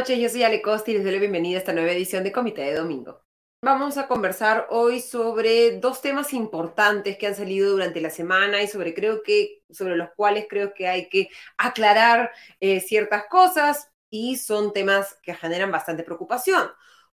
noches. Yo soy Ale Costa y les doy la bienvenida a esta nueva edición de Comité de Domingo. Vamos a conversar hoy sobre dos temas importantes que han salido durante la semana y sobre, creo que, sobre los cuales creo que hay que aclarar eh, ciertas cosas y son temas que generan bastante preocupación.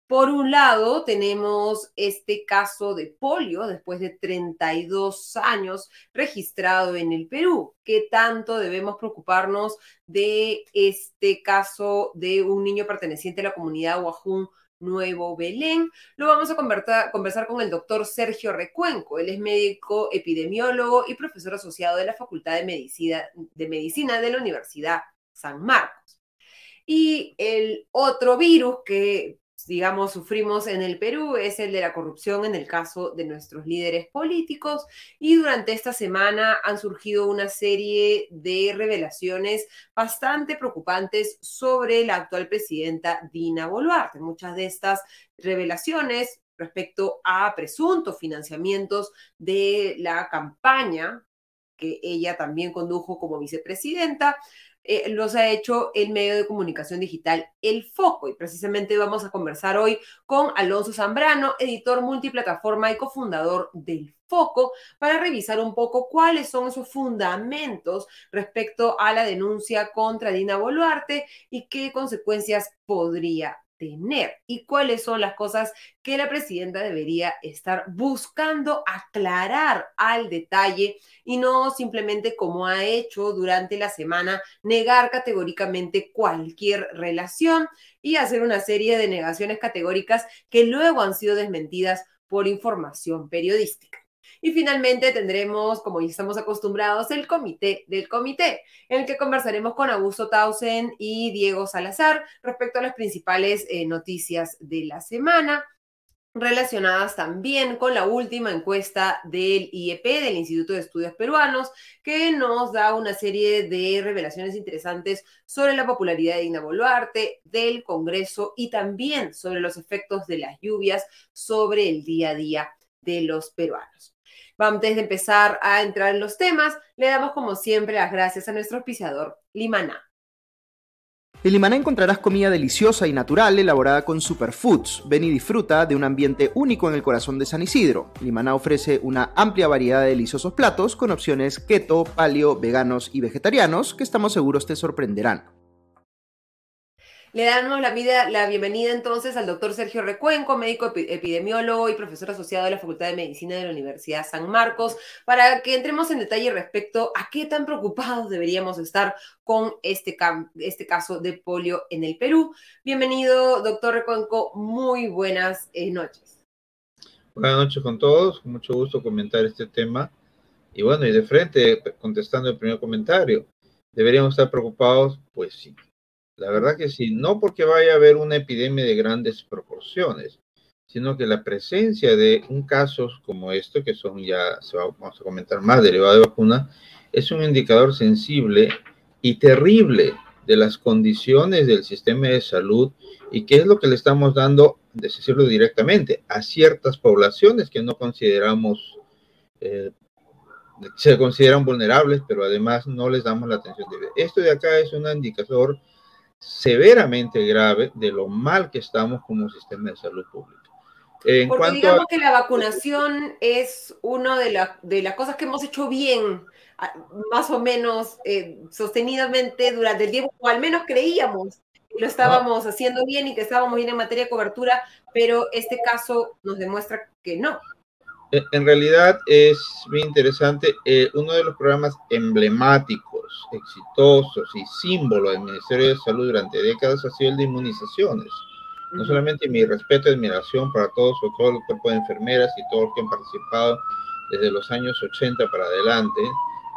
Por un lado, tenemos este caso de polio después de 32 años registrado en el Perú. ¿Qué tanto debemos preocuparnos de este caso de un niño perteneciente a la comunidad Huajún Nuevo Belén. Lo vamos a conversar con el doctor Sergio Recuenco. Él es médico epidemiólogo y profesor asociado de la Facultad de Medicina de, Medicina de la Universidad San Marcos. Y el otro virus que digamos, sufrimos en el Perú es el de la corrupción en el caso de nuestros líderes políticos y durante esta semana han surgido una serie de revelaciones bastante preocupantes sobre la actual presidenta Dina Boluarte. Muchas de estas revelaciones respecto a presuntos financiamientos de la campaña que ella también condujo como vicepresidenta, eh, los ha hecho el medio de comunicación digital El Foco. Y precisamente vamos a conversar hoy con Alonso Zambrano, editor multiplataforma y cofundador del Foco, para revisar un poco cuáles son esos fundamentos respecto a la denuncia contra Dina Boluarte y qué consecuencias podría tener y cuáles son las cosas que la presidenta debería estar buscando aclarar al detalle y no simplemente como ha hecho durante la semana negar categóricamente cualquier relación y hacer una serie de negaciones categóricas que luego han sido desmentidas por información periodística. Y finalmente tendremos, como ya estamos acostumbrados, el comité del comité, en el que conversaremos con Augusto Tausen y Diego Salazar respecto a las principales eh, noticias de la semana relacionadas también con la última encuesta del IEP, del Instituto de Estudios Peruanos, que nos da una serie de revelaciones interesantes sobre la popularidad de Dina Boluarte, del Congreso y también sobre los efectos de las lluvias sobre el día a día de los peruanos. Antes de empezar a entrar en los temas, le damos como siempre las gracias a nuestro auspiciador, Limaná. En Limaná encontrarás comida deliciosa y natural elaborada con superfoods. Ven y disfruta de un ambiente único en el corazón de San Isidro. Limaná ofrece una amplia variedad de deliciosos platos con opciones keto, paleo, veganos y vegetarianos que estamos seguros te sorprenderán. Le damos la, vida, la bienvenida entonces al doctor Sergio Recuenco, médico epidemiólogo y profesor asociado de la Facultad de Medicina de la Universidad San Marcos, para que entremos en detalle respecto a qué tan preocupados deberíamos estar con este, este caso de polio en el Perú. Bienvenido, doctor Recuenco, muy buenas eh, noches. Buenas noches con todos, con mucho gusto comentar este tema. Y bueno, y de frente, contestando el primer comentario, ¿deberíamos estar preocupados? Pues sí, la verdad que sí, no porque vaya a haber una epidemia de grandes proporciones, sino que la presencia de un caso como esto, que son ya, vamos a comentar más, derivado de vacuna, es un indicador sensible y terrible de las condiciones del sistema de salud y qué es lo que le estamos dando, de decirlo directamente, a ciertas poblaciones que no consideramos, eh, se consideran vulnerables, pero además no les damos la atención debida. Esto de acá es un indicador severamente grave de lo mal que estamos como sistema de salud pública. En Porque digamos que la vacunación es una de, de las cosas que hemos hecho bien, más o menos eh, sostenidamente durante el tiempo, o al menos creíamos que lo estábamos haciendo bien y que estábamos bien en materia de cobertura, pero este caso nos demuestra que no. En realidad es bien interesante. Eh, uno de los programas emblemáticos, exitosos y símbolo del Ministerio de Salud durante décadas ha sido el de inmunizaciones. No solamente mi respeto y admiración para todos, todo el cuerpo de enfermeras y todos los que han participado desde los años 80 para adelante,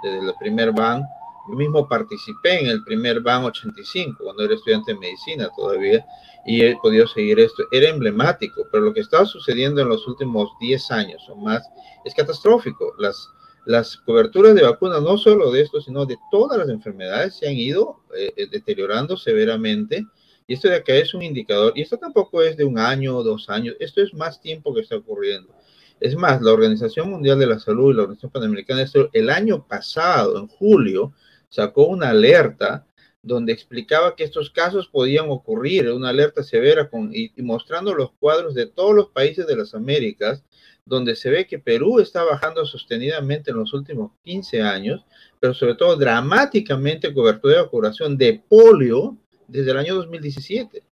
desde el primer BAN. Yo mismo participé en el primer BAN 85, cuando era estudiante de medicina todavía, y he podido seguir esto. Era emblemático, pero lo que estaba sucediendo en los últimos 10 años o más es catastrófico. Las, las coberturas de vacunas, no solo de esto, sino de todas las enfermedades, se han ido eh, eh, deteriorando severamente. Y esto de acá es un indicador, y esto tampoco es de un año o dos años, esto es más tiempo que está ocurriendo. Es más, la Organización Mundial de la Salud y la Organización Panamericana de Salud el año pasado, en julio, sacó una alerta donde explicaba que estos casos podían ocurrir, una alerta severa con, y, mostrando los cuadros de todos los países de las Américas, donde se ve que Perú está bajando sostenidamente en los últimos 15 años, pero sobre todo dramáticamente cobertura de vacunación de polio desde el año 2017.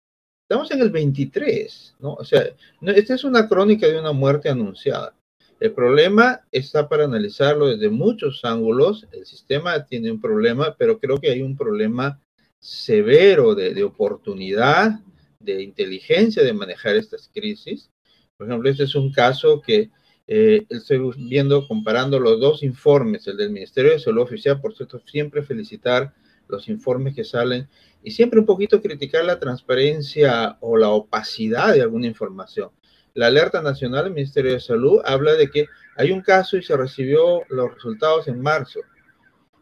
Estamos en el 23, ¿no? O sea, esta es una crónica de una muerte anunciada. El problema está para analizarlo desde muchos ángulos. El sistema tiene un problema, pero creo que hay un problema severo de, oportunidad, de inteligencia de manejar estas crisis. Por ejemplo, este es un caso que eh, estoy viendo, comparando los dos informes, el del Ministerio de Salud Oficial, por cierto, siempre felicitar los informes que salen y siempre un poquito criticar la transparencia o la opacidad de alguna información la alerta nacional del Ministerio de Salud habla de que hay un caso y se recibió los resultados en marzo.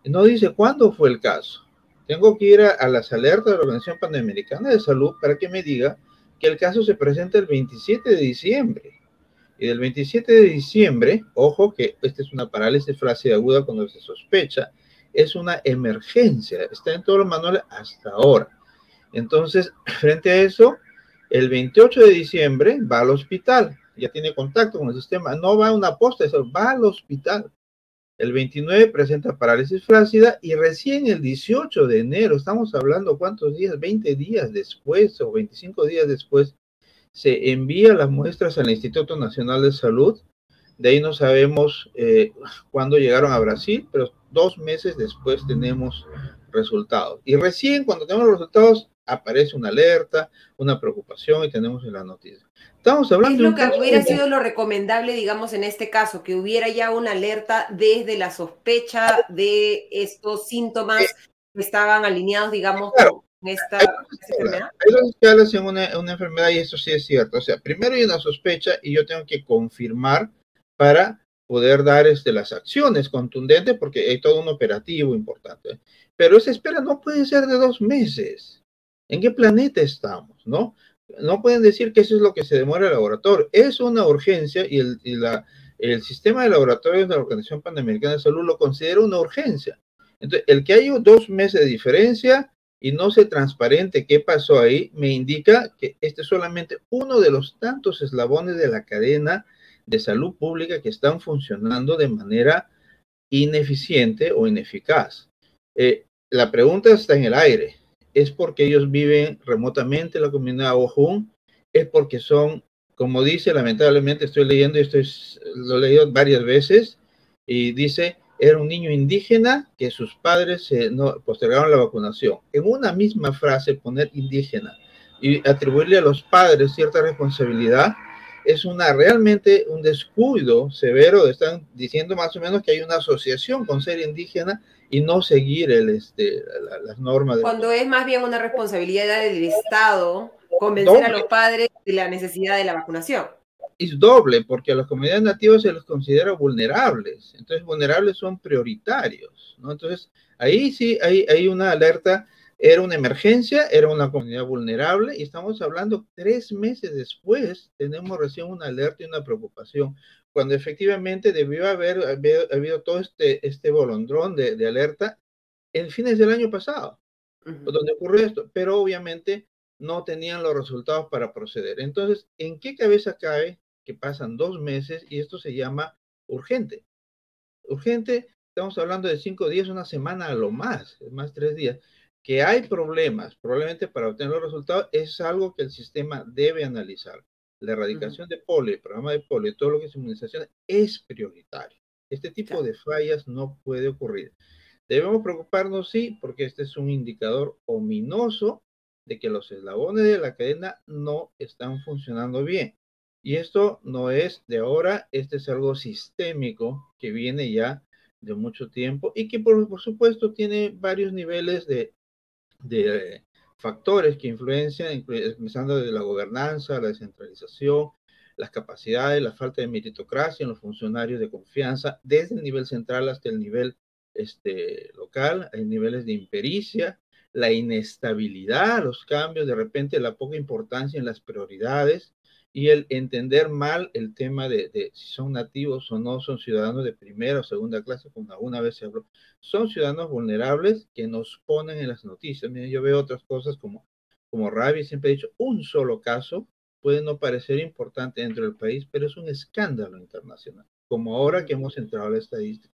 No dice cuándo fue el caso. Tengo que ir a, las alertas de la Organización Panamericana de Salud para que me diga que el caso se presenta el 27 de diciembre. Y del 27 de diciembre, ojo que esta es una parálisis flácida aguda cuando se sospecha, es una emergencia. Está en todos los manuales hasta ahora. Entonces, frente a eso, el 28 de diciembre va al hospital, ya tiene contacto con el sistema, no va a una posta, va al hospital. El 29 presenta parálisis flácida y recién el 18 de enero, estamos hablando cuántos días, 20 días después o 25 días después, se envía las muestras al Instituto Nacional de Salud. De ahí no sabemos eh, cuándo llegaron a Brasil, pero dos meses después tenemos resultados. Y recién cuando tenemos resultados, aparece una alerta, una preocupación y tenemos la noticia. Estamos hablando es lo que hubiera sido lo recomendable, digamos, en este caso, que hubiera ya una alerta desde la sospecha de estos síntomas eh, que estaban alineados, digamos, con esta, enfermedad. Hay dos escalas en una, una enfermedad y eso sí es cierto. O sea, primero hay una sospecha y yo tengo que confirmar para poder dar este, las acciones contundentes porque hay todo un operativo importante. Pero esa espera no puede ser de dos meses. ¿En qué planeta estamos? ¿No? No pueden decir que eso es lo que se demora el laboratorio. Es una urgencia y el, el sistema de laboratorios de la Organización Panamericana de Salud lo considera una urgencia. Entonces, el que haya dos meses de diferencia y no se transparente qué pasó ahí, me indica que este es solamente uno de los tantos eslabones de la cadena de salud pública que están funcionando de manera ineficiente o ineficaz. Eh, la pregunta está en el aire es porque ellos viven remotamente en la comunidad Ojun, es porque son, como dice, lamentablemente estoy leyendo, esto lo he leído varias veces, y dice, era un niño indígena que sus padres se, no, postergaron la vacunación. En una misma frase poner indígena y atribuirle a los padres cierta responsabilidad es una realmente un descuido severo. Están diciendo más o menos que hay una asociación con ser indígena y no seguir el, este, las normas. Cuando es más bien una responsabilidad del Estado convencer a los padres de la necesidad de la vacunación. Es doble, porque a las comunidades nativas se les considera vulnerables. Entonces, vulnerables son prioritarios. ¿no? Entonces, ahí sí hay, hay una alerta era una emergencia, era una comunidad vulnerable y estamos hablando tres meses después, tenemos recién una alerta y una preocupación, cuando efectivamente debió haber, habido todo este, este bolondrón de, de, alerta en fines del año pasado, donde ocurrió esto, pero obviamente no tenían los resultados para proceder. Entonces, ¿en qué cabeza cabe que pasan dos meses y esto se llama urgente? Urgente, estamos hablando de cinco días, una semana a lo más, más tres días que hay problemas, probablemente para obtener los resultados, es algo que el sistema debe analizar. La erradicación de polio, el programa de polio, todo lo que es inmunización es prioritario. Este tipo de fallas no puede ocurrir. Debemos preocuparnos, sí, porque este es un indicador ominoso de que los eslabones de la cadena no están funcionando bien. Y esto no es de ahora, este es algo sistémico que viene ya de mucho tiempo y que por, por supuesto tiene varios niveles de de factores que influencian, empezando desde la gobernanza, la descentralización, las capacidades, la falta de meritocracia en los funcionarios de confianza, desde el nivel central hasta el nivel este, local, hay niveles de impericia, la inestabilidad, los cambios, de repente la poca importancia en las prioridades, y el entender mal el tema de, si son nativos o no, son ciudadanos de primera o segunda clase, como alguna vez se habló, son ciudadanos vulnerables que nos ponen en las noticias. Miren, yo veo otras cosas como, como Ravi siempre ha dicho, un solo caso puede no parecer importante dentro del país, pero es un escándalo internacional, como ahora que hemos entrado a la estadística.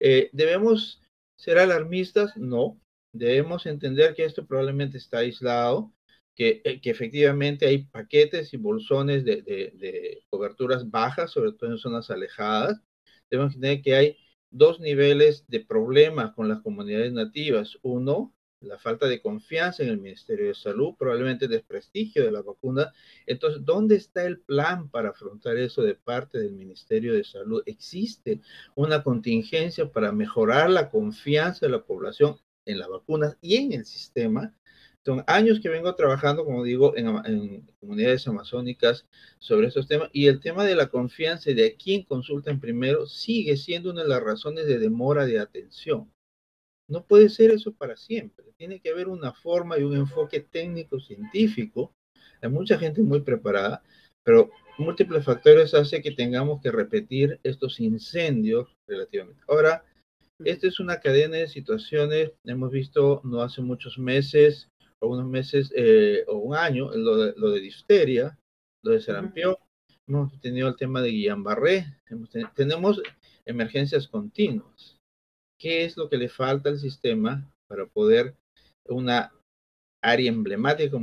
Eh, ¿Debemos ser alarmistas? No. Debemos entender que esto probablemente está aislado, que, eh, que, efectivamente hay paquetes y bolsones de, de, coberturas bajas, sobre todo en zonas alejadas. Debemos entender que hay dos niveles de problemas con las comunidades nativas. Uno, la falta de confianza en el Ministerio de Salud, probablemente desprestigio de la vacuna. Entonces, ¿dónde está el plan para afrontar eso de parte del Ministerio de Salud? ¿Existe una contingencia para mejorar la confianza de la población en las vacunas y en el sistema? Son años que vengo trabajando, como digo, en, comunidades amazónicas sobre estos temas y el tema de la confianza y de a quién consultan primero sigue siendo una de las razones de demora de atención. No puede ser eso para siempre. Tiene que haber una forma y un enfoque técnico científico. Hay mucha gente muy preparada, pero múltiples factores hacen que tengamos que repetir estos incendios relativamente. Ahora, esta es una cadena de situaciones, hemos visto no hace muchos meses unos meses eh, o un año, lo de, lo de difteria, lo de sarampión, hemos tenido el tema de Guillain-Barré, tenemos emergencias continuas. ¿Qué es lo que le falta al sistema para poder una área emblemática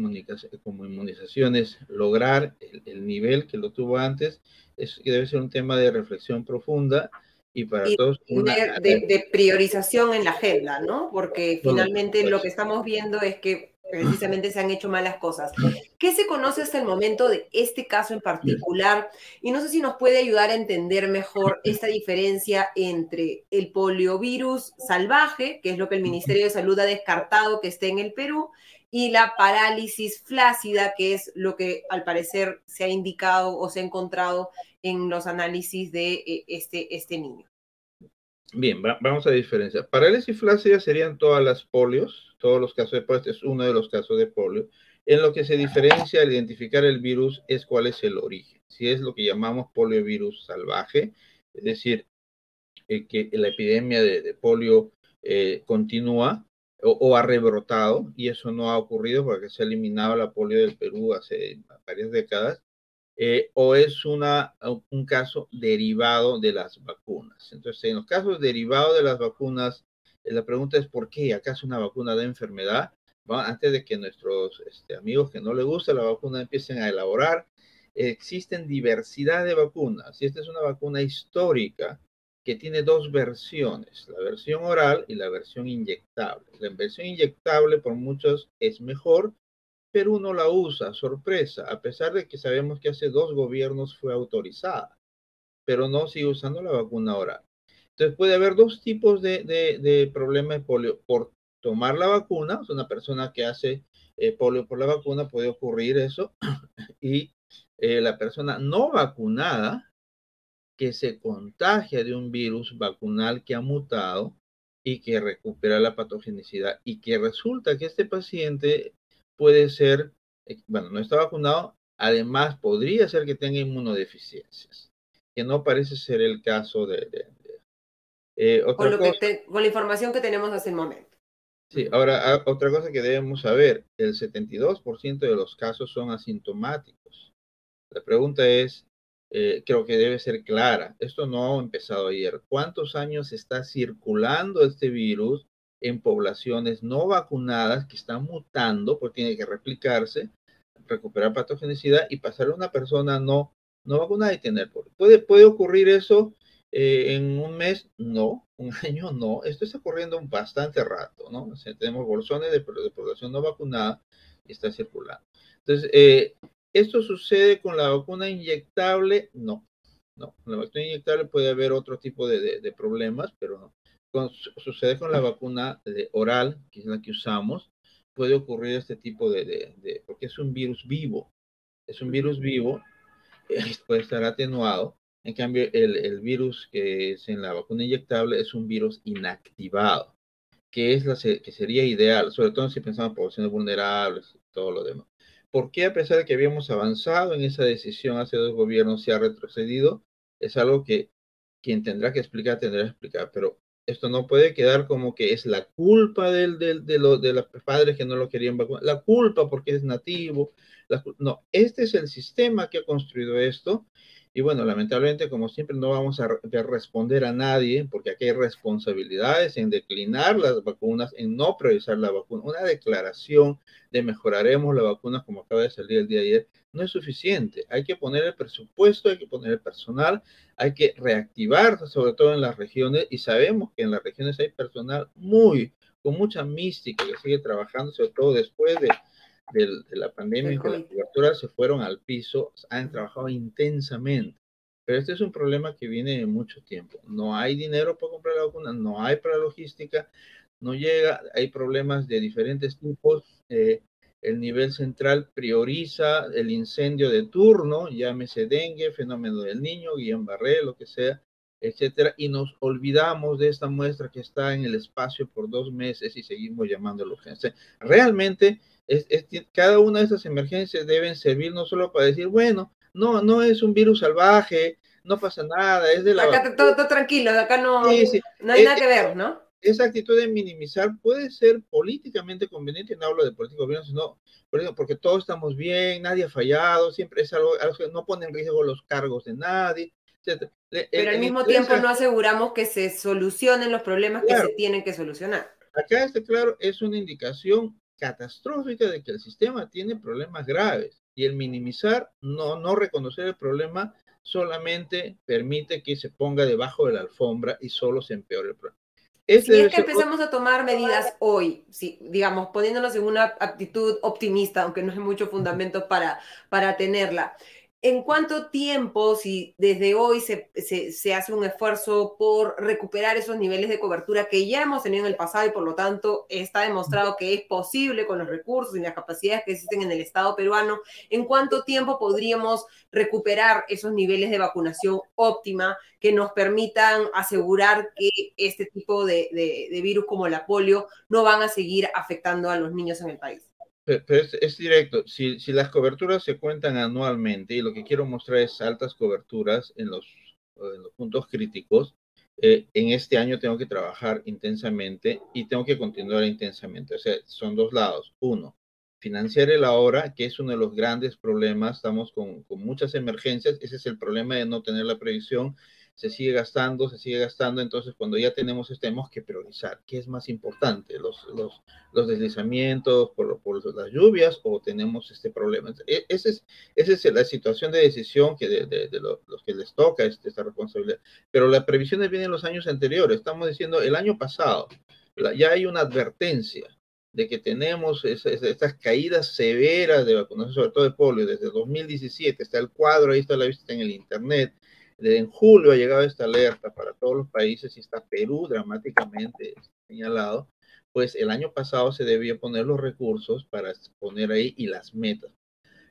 como inmunizaciones, lograr el, nivel que lo tuvo antes, es, debe ser un tema de reflexión profunda y para todos de, priorización en la agenda, ¿no? Porque finalmente lo que estamos viendo es que precisamente se han hecho malas cosas. ¿Qué se conoce hasta el momento de este caso en particular? Y no sé si nos puede ayudar a entender mejor esta diferencia entre el poliovirus salvaje, que es lo que el Ministerio de Salud ha descartado que esté en el Perú, y la parálisis flácida, que es lo que al parecer se ha indicado o se ha encontrado en los análisis de eh, este, este niño. Bien, vamos a diferenciar. Parálisis flácida serían todas las polios, todos los casos de polio, es uno de los casos de polio. En lo que se diferencia al identificar el virus es cuál es el origen. Si es lo que llamamos poliovirus salvaje, es decir, eh, que la epidemia de, polio eh, continúa o, ha rebrotado, y eso no ha ocurrido porque se ha eliminado la polio del Perú hace varias décadas, eh, o es una, un caso derivado de las vacunas. Entonces, en los casos derivados de las vacunas, eh, la pregunta es ¿por qué? ¿Acaso una vacuna de enfermedad? antes de que nuestros este, amigos que no les gusta la vacuna empiecen a elaborar, existen diversidad de vacunas. Y esta es una vacuna histórica que tiene dos versiones, la versión oral y la versión inyectable. La versión inyectable por muchos es mejor Perú no la usa, sorpresa, a pesar de que sabemos que hace dos gobiernos fue autorizada, pero no sigue usando la vacuna oral. Entonces puede haber dos tipos de, de, problemas de polio. Por tomar la vacuna, una persona que hace eh, polio por la vacuna puede ocurrir eso, y eh, la persona no vacunada que se contagia de un virus vacunal que ha mutado y que recupera la patogenicidad y que resulta que este paciente puede ser, eh, bueno, no está vacunado, además podría ser que tenga inmunodeficiencias, que no parece ser el caso de... Eh, con, la información que tenemos hasta el momento. Sí, ahora ah, otra cosa que debemos saber, el 72% de los casos son asintomáticos. La pregunta es, eh, creo que debe ser clara, esto no ha empezado ayer. ¿Cuántos años está circulando este virus en poblaciones no vacunadas que están mutando, porque tiene que replicarse, recuperar patogenicidad y pasar a una persona no, no vacunada y tener. ¿Puede, puede ocurrir eso eh, en un mes? No, un año no. Esto está ocurriendo bastante rato, ¿no? tenemos bolsones de, población no vacunada y está circulando. Entonces, eh, ¿esto sucede con la vacuna inyectable? No. No, con la vacuna inyectable puede haber otro tipo de, de problemas, pero no sucede con la vacuna de oral, que es la que usamos, puede ocurrir este tipo de, porque es un virus vivo, es un virus vivo, puede estar atenuado. En cambio, el, el, virus que es en la vacuna inyectable es un virus inactivado, que es la que sería ideal, sobre todo si pensamos en poblaciones vulnerables y todo lo demás. ¿Por qué a pesar de que habíamos avanzado en esa decisión hace dos gobiernos se ha retrocedido? Es algo que quien tendrá que explicar tendrá que explicar, pero esto no puede quedar como que es la culpa del, del, de, de los padres que no lo querían vacunar, la culpa porque es nativo. No, este es el sistema que ha construido esto y bueno, lamentablemente, como siempre, no vamos a responder a nadie, porque aquí hay responsabilidades en declinar las vacunas, en no priorizar la vacuna. Una declaración de mejoraremos la vacuna, como acaba de salir el día de ayer, no es suficiente. Hay que poner el presupuesto, hay que poner el personal, hay que reactivar, sobre todo en las regiones, y sabemos que en las regiones hay personal muy, con mucha mística que sigue trabajando, sobre todo después de de, la pandemia y de la cobertura se fueron al piso, han trabajado intensamente. Pero este es un problema que viene de mucho tiempo. No hay dinero para comprar la vacuna, no hay para logística, no llega, hay problemas de diferentes tipos. Eh, el nivel central prioriza el incendio de turno, llámese dengue, fenómeno del niño, Guillain-Barré, lo que sea, etcétera, y nos olvidamos de esta muestra que está en el espacio por dos meses y seguimos llamando a la urgencia. Realmente es, cada una de esas emergencias deben servir no solo para decir, bueno, no, no es un virus salvaje, no pasa nada, es de la... Acá todo, todo tranquilo, acá no, no hay nada que ver, ¿no? Esa actitud de minimizar puede ser políticamente conveniente, no hablo de político gobierno, sino porque todos estamos bien, nadie ha fallado, siempre es algo, algo que no pone en riesgo los cargos de nadie, Pero al mismo tiempo no aseguramos que se solucionen los problemas que se tienen que solucionar. Acá este, claro, es una indicación catastrófica de que el sistema tiene problemas graves y el minimizar, no, no reconocer el problema, solamente permite que se ponga debajo de la alfombra y solo se empeore el problema. si es que empezamos a tomar medidas hoy, si, digamos, poniéndonos en una actitud optimista, aunque no hay mucho fundamento para, para tenerla, ¿En cuánto tiempo, si desde hoy se, se, hace un esfuerzo por recuperar esos niveles de cobertura que ya hemos tenido en el pasado y por lo tanto está demostrado que es posible con los recursos y las capacidades que existen en el Estado peruano, ¿en cuánto tiempo podríamos recuperar esos niveles de vacunación óptima que nos permitan asegurar que este tipo de, de virus como la polio no van a seguir afectando a los niños en el país? Pero es, directo, si, las coberturas se cuentan anualmente y lo que quiero mostrar es altas coberturas en los, puntos críticos, eh, en este año tengo que trabajar intensamente y tengo que continuar intensamente. O sea, son dos lados. Uno, financiar el ahora, que es uno de los grandes problemas. Estamos con muchas emergencias. Ese es el problema de no tener la previsión se sigue gastando, se sigue gastando, entonces cuando ya tenemos esto tenemos que priorizar, ¿qué es más importante? ¿Los, los, los deslizamientos por, por, las lluvias o tenemos este problema? E, esa es, esa es la situación de decisión que de, de, los, que les toca este, esta responsabilidad. Pero las previsiones vienen los años anteriores, estamos diciendo el año pasado, ya hay una advertencia de que tenemos estas caídas severas de vacunación, sobre todo de polio, desde 2017, está el cuadro, ahí está la vista en el internet, en julio ha llegado esta alerta para todos los países y está Perú dramáticamente señalado, pues el año pasado se debía poner los recursos para poner ahí y las metas.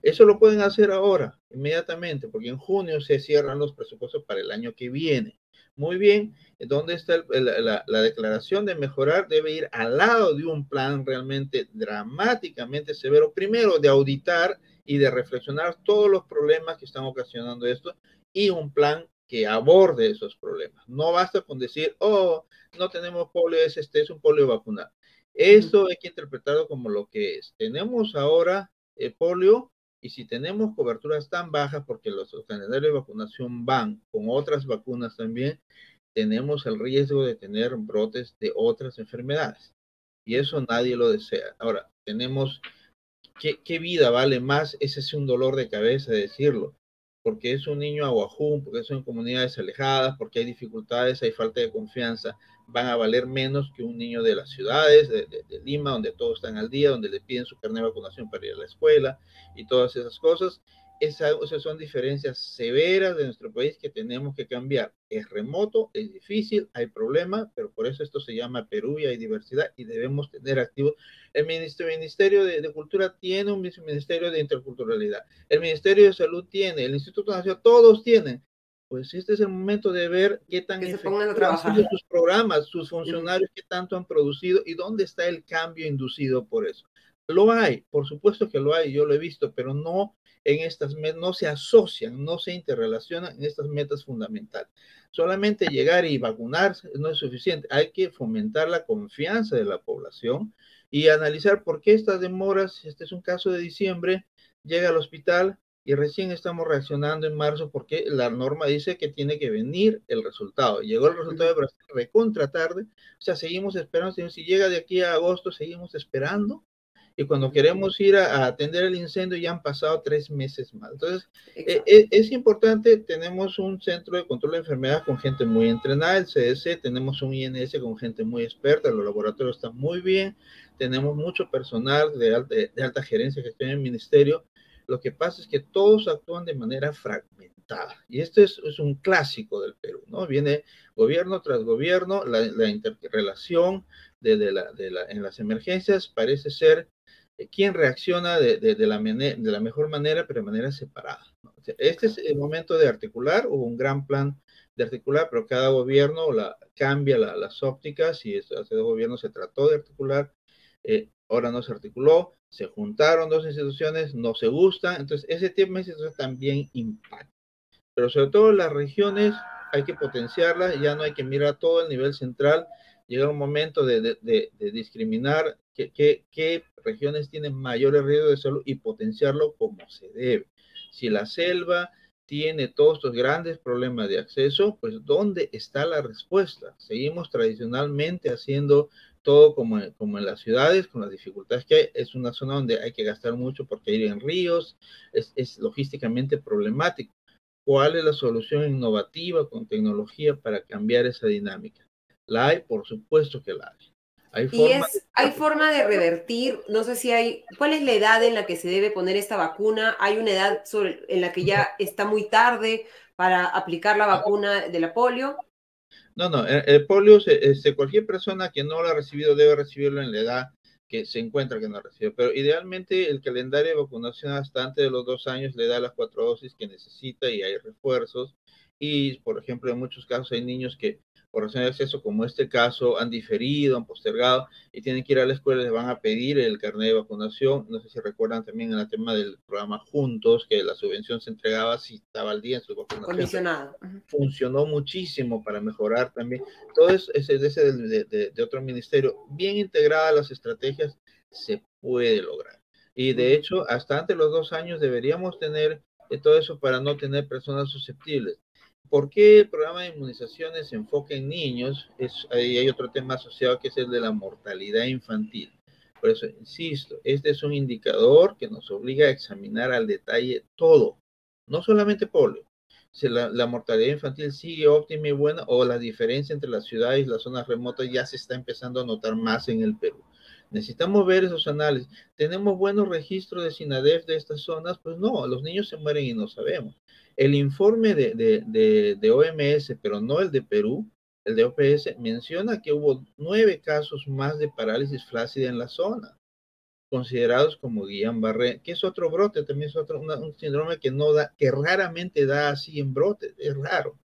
Eso lo pueden hacer ahora, inmediatamente, porque en junio se cierran los presupuestos para el año que viene. Muy bien, ¿dónde está la, la, declaración de mejorar? Debe ir al lado de un plan realmente dramáticamente severo, primero de auditar y de reflexionar todos los problemas que están ocasionando esto y un plan que aborde esos problemas. No basta con decir, oh, no tenemos polio, es, este es un polio vacunal. Eso hay que interpretarlo como lo que es. Tenemos ahora el polio y si tenemos coberturas tan bajas, porque los calendarios de vacunación van con otras vacunas también, tenemos el riesgo de tener brotes de otras enfermedades. Y eso nadie lo desea. Ahora, tenemos, ¿qué, qué vida vale más? Ese es un dolor de cabeza decirlo porque es un niño aguajún, porque son comunidades alejadas, porque hay dificultades, hay falta de confianza, van a valer menos que un niño de las ciudades, de, Lima, donde todos están al día, donde le piden su carnet de vacunación para ir a la escuela y todas esas cosas esas son diferencias severas de nuestro país que tenemos que cambiar. Es remoto, es difícil, hay problemas, pero por eso esto se llama Perú y hay diversidad y debemos tener activos. El Ministerio, de, Cultura tiene un Ministerio de Interculturalidad, el Ministerio de Salud tiene, el Instituto Nacional, todos tienen. Pues este es el momento de ver qué tan han sido sus programas, sus funcionarios, qué tanto han producido y dónde está el cambio inducido por eso Lo hay, por supuesto que lo hay, yo lo he visto, pero no en estas no se asocian, no se interrelacionan en estas metas fundamentales. Solamente llegar y vacunarse no es suficiente, hay que fomentar la confianza de la población y analizar por qué estas demoras, este es un caso de diciembre, llega al hospital y recién estamos reaccionando en marzo porque la norma dice que tiene que venir el resultado. Llegó el resultado de recontra tarde, o sea, seguimos esperando, si llega de aquí a agosto, seguimos esperando y cuando queremos ir a, atender el incendio ya han pasado tres meses más. Entonces, eh, eh, es importante, tenemos un centro de control de enfermedades con gente muy entrenada, el CDC, tenemos un INS con gente muy experta, los laboratorios están muy bien, tenemos mucho personal de alta, de alta gerencia que está en el ministerio. Lo que pasa es que todos actúan de manera fragmentada. Y esto es, es un clásico del Perú, ¿no? Viene gobierno tras gobierno, la, la interrelación de, de la, de la, en las emergencias parece ser quién reacciona de, de, la, de, la, mejor manera, pero de manera separada. este es el momento de articular, hubo un gran plan de articular, pero cada gobierno la, cambia las ópticas y hace dos gobiernos se trató de articular, eh, ahora no se articuló, se juntaron dos instituciones, no se gustan, entonces ese tipo de instituciones también impacta. Pero sobre todo las regiones hay que potenciarlas, ya no hay que mirar todo el nivel central, llega un momento de, de discriminar qué, qué, regiones tienen mayores riesgos de salud y potenciarlo como se debe. Si la selva tiene todos estos grandes problemas de acceso, pues ¿dónde está la respuesta? Seguimos tradicionalmente haciendo todo como, en las ciudades, con las dificultades que hay. Es una zona donde hay que gastar mucho porque ir en ríos es logísticamente problemático. ¿Cuál es la solución innovativa con tecnología para cambiar esa dinámica? La hay, por supuesto que la hay. ¿Hay y es, hay forma de revertir, no sé si hay, ¿cuál es la edad en la que se debe poner esta vacuna? ¿Hay una edad sobre, en la que ya está muy tarde para aplicar la vacuna de la polio? No, no, el, polio, este, cualquier persona que no lo ha recibido debe recibirlo en la edad que se encuentra que no ha recibido, pero idealmente el calendario de vacunación hasta antes de los dos años le da las cuatro dosis que necesita y hay refuerzos. Y, por ejemplo, en muchos casos hay niños que por razón de acceso, como este caso, han diferido, han postergado y tienen que ir a la escuela, les van a pedir el carnet de vacunación. No sé si recuerdan también en el tema del programa Juntos, que la subvención se entregaba si estaba al día en su vacunación. Condicionado. Funcionó muchísimo para mejorar también. Todo eso, ese, ese de, de, de otro ministerio, bien integradas las estrategias, se puede lograr. Y de hecho, hasta antes de los dos años deberíamos tener todo eso para no tener personas susceptibles. ¿Por qué el programa de inmunizaciones se enfoca en niños? Es, hay otro tema asociado que es el de la mortalidad infantil. Por eso, insisto, este es un indicador que nos obliga a examinar al detalle todo, no solamente polio. Si la, la, mortalidad infantil sigue óptima y buena o la diferencia entre las ciudades y las zonas remotas ya se está empezando a notar más en el Perú. Necesitamos ver esos análisis. ¿Tenemos buenos registros de SINADEF de estas zonas? Pues no, los niños se mueren y no sabemos. El informe de, de, de, OMS, pero no el de Perú, el de OPS, menciona que hubo nueve casos más de parálisis flácida en la zona, considerados como Guillain-Barré, que es otro brote, también es otro, un síndrome que no da, que raramente da así en brote, es raro.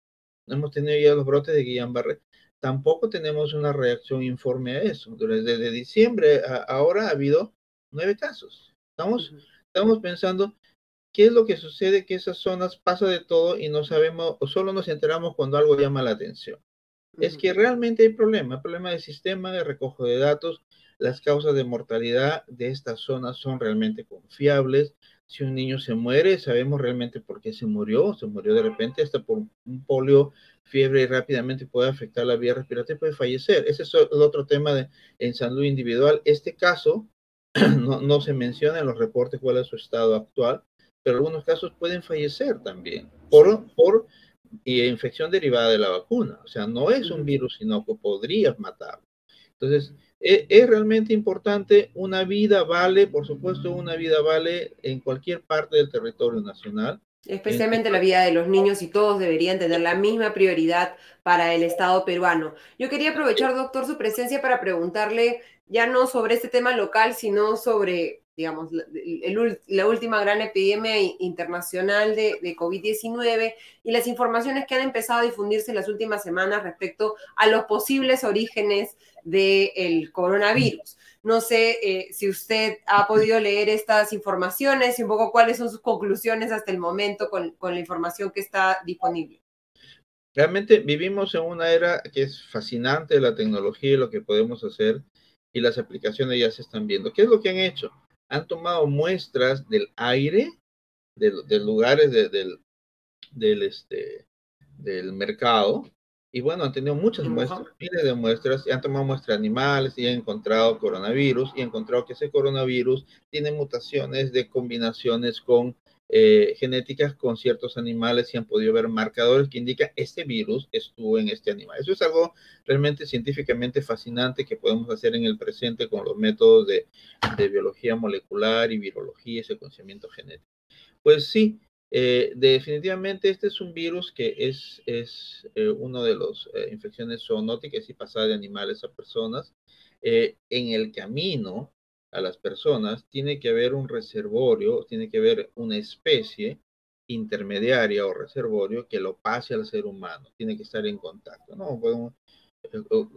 No hemos tenido ya los brotes de Guillain-Barré. Tampoco tenemos una reacción informe a eso. Desde diciembre a ahora ha habido nueve casos. Estamos, estamos pensando ¿Qué es lo que sucede? Que esas zonas pasa de todo y no sabemos o solo nos enteramos cuando algo llama la atención. Es que realmente hay problema, problema de sistema de recojo de datos. Las causas de mortalidad de estas zonas son realmente confiables. Si un niño se muere, sabemos realmente por qué se murió. Se murió de repente hasta por un polio, fiebre y rápidamente puede afectar la vía respiratoria y puede fallecer. Ese es el otro tema de, en salud individual. Este caso no, no se menciona en los reportes cuál es su estado actual pero algunos casos pueden fallecer también por, por infección derivada de la vacuna. O sea, no es un virus, sino que podrías matarlo. Entonces, es, es, realmente importante, una vida vale, por supuesto, una vida vale en cualquier parte del territorio nacional. Especialmente la vida de los niños y todos deberían tener la misma prioridad para el Estado peruano. Yo quería aprovechar, doctor, su presencia para preguntarle ya no sobre este tema local, sino sobre, digamos, la, última gran epidemia internacional de, de COVID-19 y las informaciones que han empezado a difundirse en las últimas semanas respecto a los posibles orígenes del coronavirus. No sé eh, si usted ha podido leer estas informaciones y un poco cuáles son sus conclusiones hasta el momento con, la información que está disponible. Realmente vivimos en una era que es fascinante la tecnología y lo que podemos hacer y las aplicaciones ya se están viendo. ¿Qué es lo que han hecho? Han tomado muestras del aire, de, lugares del, del, este, del mercado, y bueno, han tenido muchas muestras, miles de muestras, y han tomado muestras animales y han encontrado coronavirus y han encontrado que ese coronavirus tiene mutaciones de combinaciones con eh, genéticas con ciertos animales y han podido ver marcadores que indican este virus estuvo en este animal. Eso es algo realmente científicamente fascinante que podemos hacer en el presente con los métodos de, biología molecular y virología y secuenciamiento genético. Pues sí, eh, definitivamente este es un virus que es, es eh, uno de las eh, infecciones zoonóticas y pasada de animales a personas. en el camino a las personas tiene que haber un reservorio, tiene que haber una especie intermediaria o reservorio que lo pase al ser humano, tiene que estar en contacto. ¿no?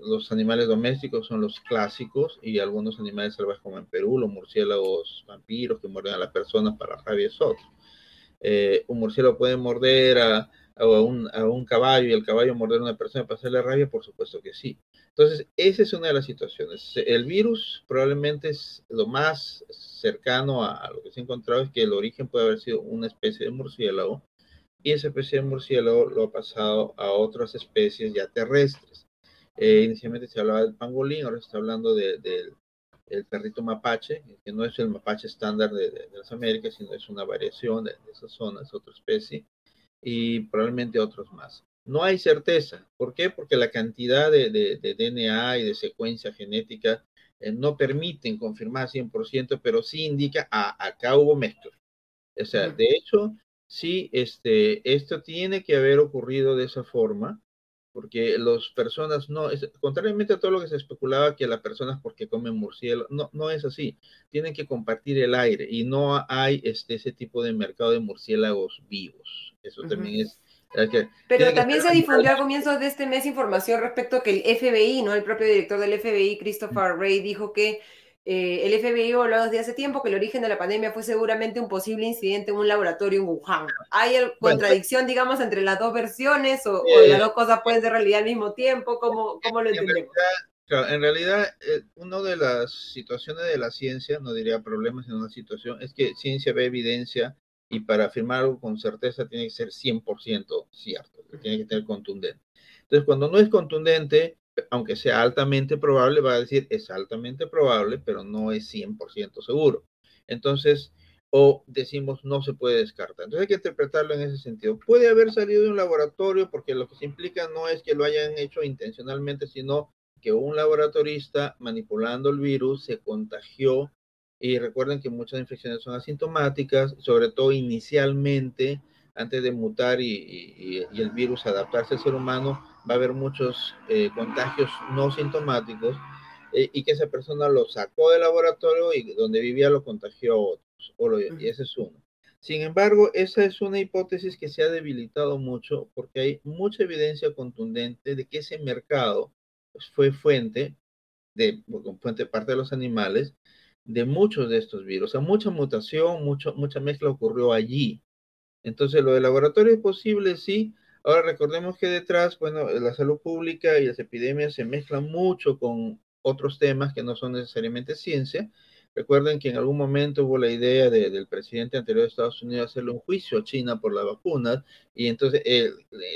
los animales domésticos son los clásicos y algunos animales salvajes como en Perú, los murciélagos vampiros que muerden a las personas para rabia es otro. Eh, un murciélago puede morder a, un, caballo y el caballo morder a una persona para hacerle rabia, por supuesto que sí. Entonces, esa es una de las situaciones. El virus probablemente es lo más cercano a, lo que se ha encontrado, es que el origen puede haber sido una especie de murciélago y esa especie de murciélago lo ha pasado a otras especies ya terrestres. Eh, inicialmente se hablaba del pangolín, ahora se está hablando del el perrito mapache, que no es el mapache estándar de, las Américas, sino es una variación de, esa zona, es otra especie, y probablemente otros más. No hay certeza. ¿Por qué? Porque la cantidad de, DNA y de secuencia genética eh, no permiten confirmar 100%, pero sí indica, ah, acá hubo mezcla. O sea, de hecho, sí, este, esto tiene que haber ocurrido de esa forma, porque las personas no, es, contrariamente a todo lo que se especulaba que las personas porque comen murciélago, no, no es así, tienen que compartir el aire y no hay este, ese tipo de mercado de murciélagos vivos, eso también es... Pero también se difundió a comienzos de este mes información respecto a que el FBI, ¿no? El propio director del FBI, Christopher Ray, dijo que eh, el FBI hablado desde hace tiempo que el origen de la pandemia fue seguramente un posible incidente en un laboratorio en Wuhan. ¿Hay contradicción, digamos, entre las dos versiones o, las dos cosas pueden ser realidad al mismo tiempo? ¿Cómo, cómo lo entendemos? En realidad, eh, una de las situaciones de la ciencia, no diría problemas en una situación, es que ciencia ve evidencia y para afirmar algo con certeza tiene que ser 100% cierto, tiene que tener contundente. Entonces, cuando no es contundente, aunque sea altamente probable, va a decir es altamente probable, pero no es 100% seguro. Entonces, o decimos no se puede descartar. Entonces hay que interpretarlo en ese sentido. Puede haber salido de un laboratorio porque lo que se implica no es que lo hayan hecho intencionalmente, sino que un laboratorista manipulando el virus se contagió y recuerden que muchas infecciones son asintomáticas, sobre todo inicialmente, antes de mutar y, el virus adaptarse al ser humano, va a haber muchos eh, contagios no sintomáticos eh, y que esa persona lo sacó del laboratorio y donde vivía lo contagió a otros. y ese es uno. Sin embargo, esa es una hipótesis que se ha debilitado mucho porque hay mucha evidencia contundente de que ese mercado pues, fue fuente de, fuente parte de los animales, de muchos de estos virus. O sea, mucha mutación, mucho, mucha mezcla ocurrió allí. Entonces, lo de laboratorio es posible, sí. Ahora recordemos que detrás, bueno, la salud pública y las epidemias se mezclan mucho con otros temas que no son necesariamente ciencia. Recuerden que en algún momento hubo la idea del presidente anterior de Estados Unidos hacerle un juicio a China por las vacunas y entonces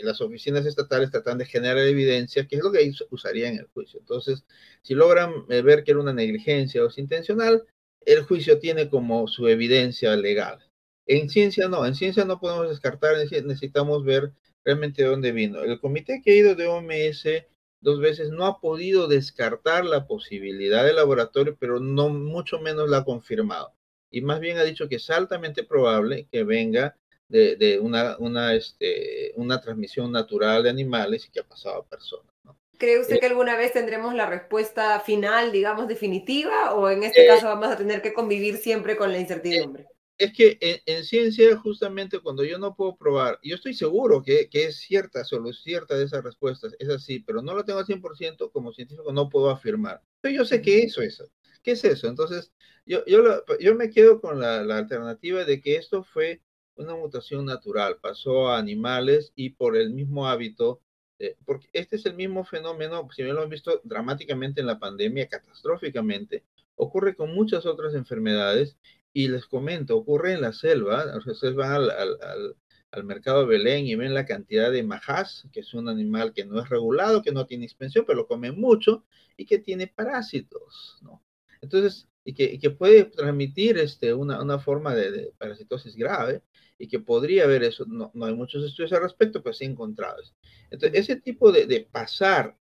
las oficinas estatales tratan de generar evidencia, que es lo que usarían en el juicio. Entonces, si logran eh, ver que era una negligencia o es intencional, el juicio tiene como su evidencia legal. En ciencia no, en ciencia no podemos descartar, necesitamos ver realmente de dónde vino. El comité que ha ido de OMS dos veces no ha podido descartar la posibilidad de laboratorio, pero no mucho menos la ha confirmado. Y más bien ha dicho que es altamente probable que venga de, una, una, este, una transmisión natural de animales y que ha pasado a personas. ¿Cree usted que alguna vez tendremos la respuesta final, digamos, definitiva, o en este caso vamos a tener que convivir siempre con la incertidumbre? Es que en, ciencia, justamente cuando yo no puedo probar, yo estoy seguro que, que, es cierta, solo cierta de esas respuestas, es así, pero no lo tengo al 100%, como científico no puedo afirmar. Pero yo sé que eso es. ¿Qué es eso? Entonces, yo, yo, yo me quedo con la, la alternativa de que esto fue una mutación natural, pasó a animales y por el mismo hábito eh, porque este es el mismo fenómeno, si bien lo hemos visto dramáticamente en la pandemia, catastróficamente, ocurre con muchas otras enfermedades y les comento, ocurre en la selva, ustedes van al, al, al, mercado de Belén y ven la cantidad de majás, que es un animal que no es regulado, que no tiene expensión, pero lo comen mucho y que tiene parásitos, ¿no? Entonces, y que, y que puede transmitir este, una, una forma de, de parasitosis grave y que podría haber eso. No, no hay muchos estudios al respecto, pero sí encontrados. Entonces, ese tipo de, de pasar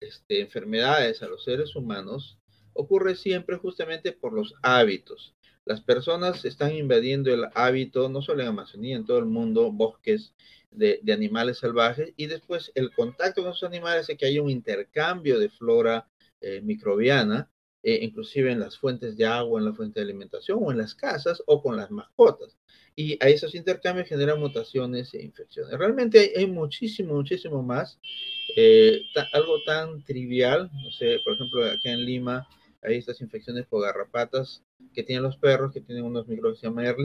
este, enfermedades a los seres humanos ocurre siempre justamente por los hábitos. Las personas están invadiendo el hábito, no solo en Amazonía, en todo el mundo, bosques de, animales salvajes, y después el contacto con esos animales hace que haya un intercambio de flora eh, microbiana, eh, inclusive en las fuentes de agua, en la fuente de alimentación, o en las casas, o con las mascotas y a esos intercambios generan mutaciones e infecciones. Realmente hay, hay muchísimo, muchísimo más. Eh, algo tan trivial, no sé, por ejemplo, aquí en Lima hay estas infecciones por garrapatas que tienen los perros, que tienen unos microbios que se llaman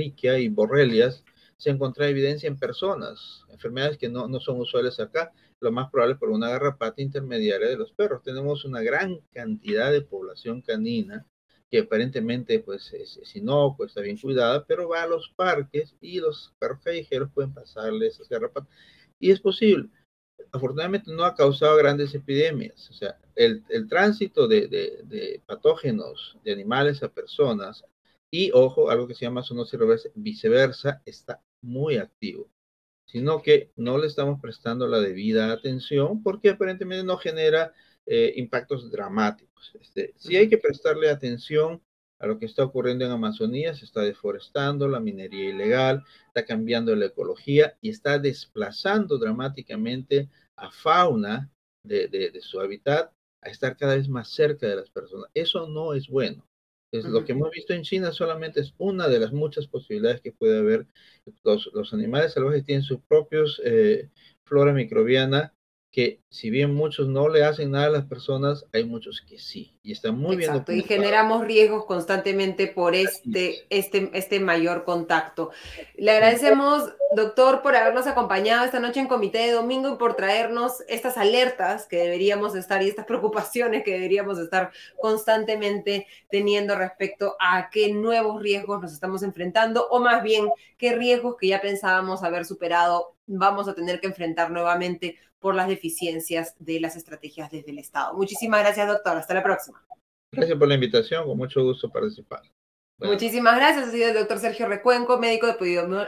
y Borrelias. Se encuentra evidencia en personas, enfermedades que no, no son usuales acá, lo más probable por una garrapata intermediaria de los perros. Tenemos una gran cantidad de población canina que aparentemente pues es, es inocuo, está bien cuidada, pero va a los parques y los perros callejeros pueden pasarle esas garrapatas. Y es posible. Afortunadamente no ha causado grandes epidemias. O sea, el, el tránsito de, de, de, patógenos de animales a personas y, ojo, algo que se llama zoonosis reversa, viceversa, está muy activo. Sino que no le estamos prestando la debida atención porque aparentemente no genera eh, impactos dramáticos. Este, sí hay que prestarle atención a lo que está ocurriendo en Amazonía, se está deforestando, la minería ilegal, está cambiando la ecología y está desplazando dramáticamente a fauna de, de, de su hábitat a estar cada vez más cerca de las personas. Eso no es bueno. Es, uh -huh. Lo que hemos visto en China solamente es una de las muchas posibilidades que puede haber. Los, los animales salvajes tienen sus propios eh, flora microbiana que si bien muchos no le hacen nada a las personas, hay muchos que sí, y están muy Exacto, bien. Y generamos riesgos constantemente por este, este, este mayor contacto. Le agradecemos, doctor, por habernos acompañado esta noche en Comité de Domingo y por traernos estas alertas que deberíamos estar y estas preocupaciones que deberíamos estar constantemente teniendo respecto a qué nuevos riesgos nos estamos enfrentando, o más bien qué riesgos que ya pensábamos haber superado vamos a tener que enfrentar nuevamente por las deficiencias de las estrategias desde el Estado. Muchísimas gracias, doctor. Hasta la próxima. Gracias por la invitación. Con mucho gusto participar. Bueno. Muchísimas gracias. Ha sido el doctor Sergio Recuenco, médico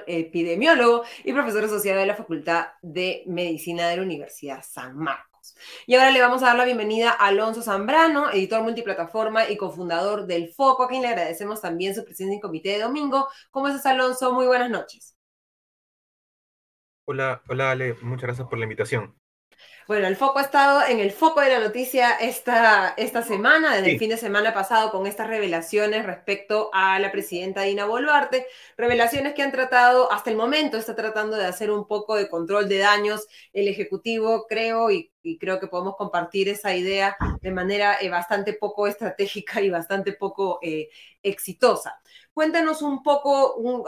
epidemiólogo y profesor asociado de la Facultad de Medicina de la Universidad San Marcos. Y ahora le vamos a dar la bienvenida a Alonso Zambrano, editor multiplataforma y cofundador del Foco, a quien le agradecemos también su presencia en Comité de Domingo. ¿Cómo estás, Alonso? Muy buenas noches. Hola, hola Ale, muchas gracias por la invitación. Bueno, el foco ha estado en el foco de la noticia esta, esta semana, desde sí. el fin de semana pasado, con estas revelaciones respecto a la presidenta Dina Boluarte, revelaciones que han tratado, hasta el momento está tratando de hacer un poco de control de daños el Ejecutivo, creo, y, y creo que podemos compartir esa idea de manera eh, bastante poco estratégica y bastante poco eh, exitosa. Cuéntanos un poco, un,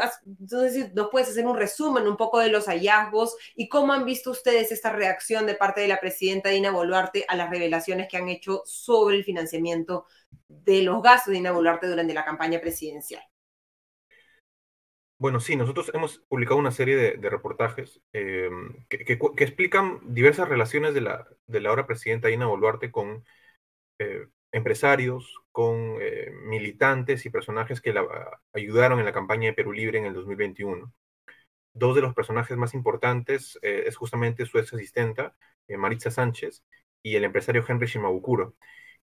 si nos puedes hacer un resumen un poco de los hallazgos y cómo han visto ustedes esta reacción de parte de la presidenta Dina Boluarte a las revelaciones que han hecho sobre el financiamiento de los gastos de Dina Boluarte durante la campaña presidencial. Bueno, sí, nosotros hemos publicado una serie de, reportajes eh, que, explican diversas relaciones de la, de la ahora presidenta Dina Boluarte con eh, empresarios, con eh, militantes y personajes que la ayudaron en la campaña de Perú Libre en el 2021. Dos de los personajes más importantes eh, es justamente su ex asistenta, eh, Maritza Sánchez, y el empresario Henry Shimabukuro.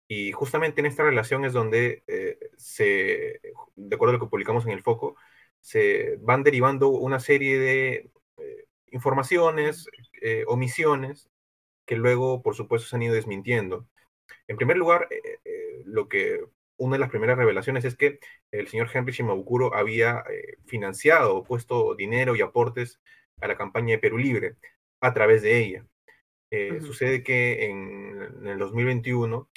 Y justamente en esta relación es donde eh, se, de acuerdo a lo que publicamos en el foco, se van derivando una serie de eh, informaciones, omisiones que luego, por supuesto, se han ido desmintiendo. En primer lugar, eh, eh, lo que una de las primeras revelaciones es que el señor Henry Shimabukuro había eh, financiado, puesto dinero y aportes a la campaña de Perú Libre a través de ella. Sucede que en, en, el 2021,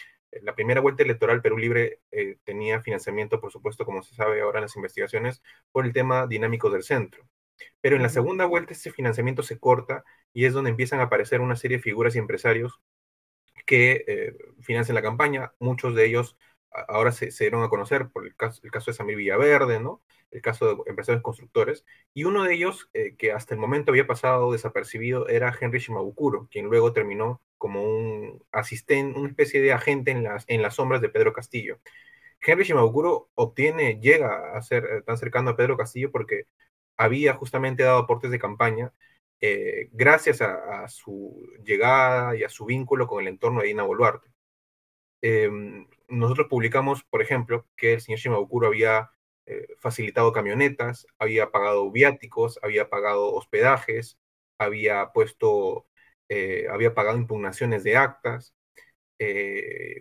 la primera vuelta electoral Perú Libre tenía financiamiento, por supuesto, como se sabe ahora en las investigaciones, por el tema dinámico del centro. Pero en la segunda vuelta ese financiamiento se corta y es donde empiezan a aparecer una serie de figuras y empresarios que eh, financian la campaña. Muchos de ellos ahora se, dieron a conocer por el caso, el caso de Samir Villaverde, ¿no? el caso de empresarios constructores, y uno de ellos, eh, que hasta el momento había pasado desapercibido, era Henry Shimabukuro, quien luego terminó como un asistente, una especie de agente en las, en las sombras de Pedro Castillo. Henry Shimabukuro obtiene, llega a ser eh, tan cercano a Pedro Castillo porque había justamente dado aportes de campaña eh, gracias a, su llegada y a su vínculo con el entorno de Dina Boluarte. Em, nosotros publicamos, por ejemplo, que el señor Shimabukuro había eh, facilitado camionetas, había pagado viáticos, había pagado hospedajes, había puesto, eh, había pagado impugnaciones de actas,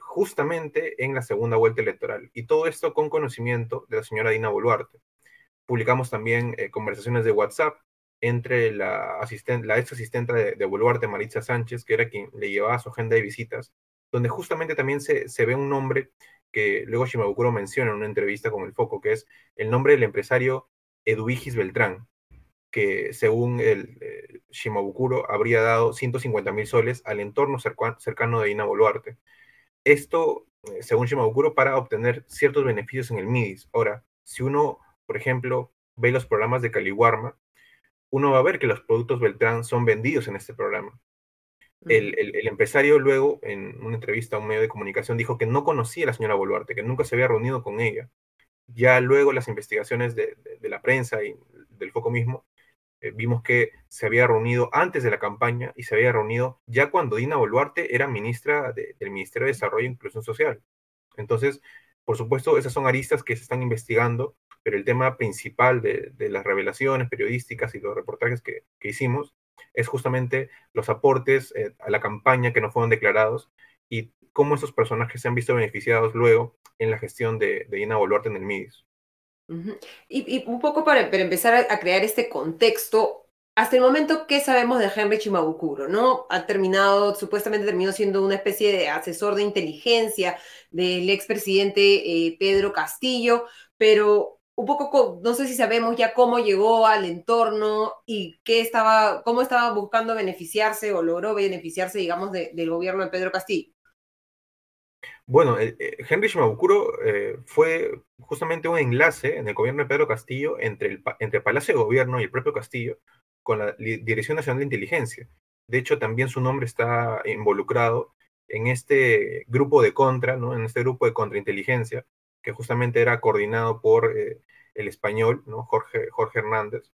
justamente en la segunda vuelta electoral. Y todo esto con conocimiento de la señora Dina Boluarte publicamos también eh, conversaciones de WhatsApp entre la, asistente, la ex asistente de, de, Boluarte, Maritza Sánchez, que era quien le llevaba su agenda de visitas, donde justamente también se, se ve un nombre que luego Shimabukuro menciona en una entrevista con El Foco, que es el nombre del empresario Eduvigis Beltrán, que según el eh, Shimabukuro habría dado 150 mil soles al entorno cercano de Ina Boluarte. Esto, eh, según Shimabukuro, para obtener ciertos beneficios en el MIDIS. Ahora, si uno por ejemplo, ve los programas de Caliwarma, uno va a ver que los productos Beltrán son vendidos en este programa. El, empresario luego, en una entrevista a un medio de comunicación, dijo que no conocía a la señora Boluarte, que nunca se había reunido con ella. Ya luego las investigaciones de, la prensa y del foco mismo, eh, vimos que se había reunido antes de la campaña y se había reunido ya cuando Dina Boluarte era ministra del Ministerio de Desarrollo e Inclusión Social. Entonces, por supuesto, esas son aristas que se están investigando pero el tema principal de, las revelaciones periodísticas y los reportajes que, hicimos es justamente los aportes eh, a la campaña que no fueron declarados y cómo esos personajes se han visto beneficiados luego en la gestión de, de Ina Boluarte en el MIDIS. y, un poco para, empezar a, crear este contexto, hasta el momento, ¿qué sabemos de Henry Chimabukuro? ¿no? Ha terminado, supuestamente terminó siendo una especie de asesor de inteligencia del expresidente eh, Pedro Castillo, pero un poco, no sé si sabemos ya cómo llegó al entorno y qué estaba, cómo estaba buscando beneficiarse o logró beneficiarse, digamos, del gobierno de Pedro Castillo. Bueno, eh, Henry Shimabukuro eh, fue justamente un enlace en el gobierno de Pedro Castillo entre entre Palacio de Gobierno y el propio Castillo con la Dirección Nacional de Inteligencia. De hecho, también su nombre está involucrado en este grupo de contra, ¿no? en este grupo de contrainteligencia, que justamente era coordinado por eh, el español, ¿no? Jorge, Jorge Hernández.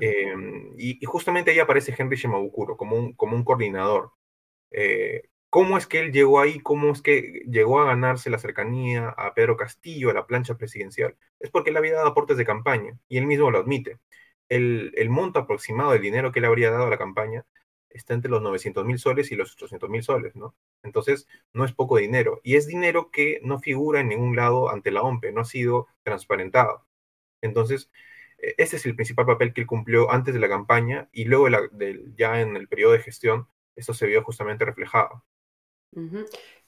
Em, y, justamente ahí aparece Henry Shimabukuro como un, como un coordinador. Eh, ¿Cómo es que él llegó ahí? ¿Cómo es que llegó a ganarse la cercanía a Pedro Castillo, a la plancha presidencial? Es porque él había dado aportes de campaña y él mismo lo admite. El, el monto aproximado del dinero que él habría dado a la campaña está entre los 900 mil soles y los 800 mil soles, ¿no? Entonces, no es poco dinero. Y es dinero que no figura en ningún lado ante la OMPE, no ha sido transparentado. Entonces, e, ese es el principal papel que él cumplió antes de la campaña y luego ya en el periodo de gestión, eso se vio justamente reflejado.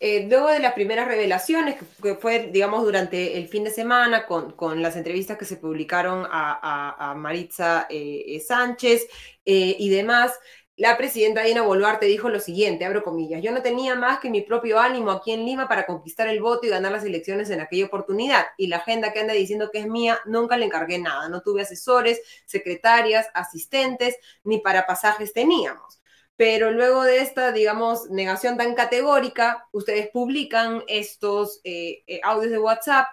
Eh, luego de las primeras revelaciones, que fue, digamos, durante el fin de semana, con, con las entrevistas que se publicaron a, Maritza eh, Sánchez eh, y demás, la presidenta Dina Boluarte dijo lo siguiente, abro comillas, yo no tenía más que mi propio ánimo aquí en Lima para conquistar el voto y ganar las elecciones en aquella oportunidad. Y la agenda que anda diciendo que es mía, nunca le encargué nada. No tuve asesores, secretarias, asistentes, ni para pasajes teníamos. Pero luego de esta, digamos, negación tan categórica, ustedes publican estos eh, eh, audios de WhatsApp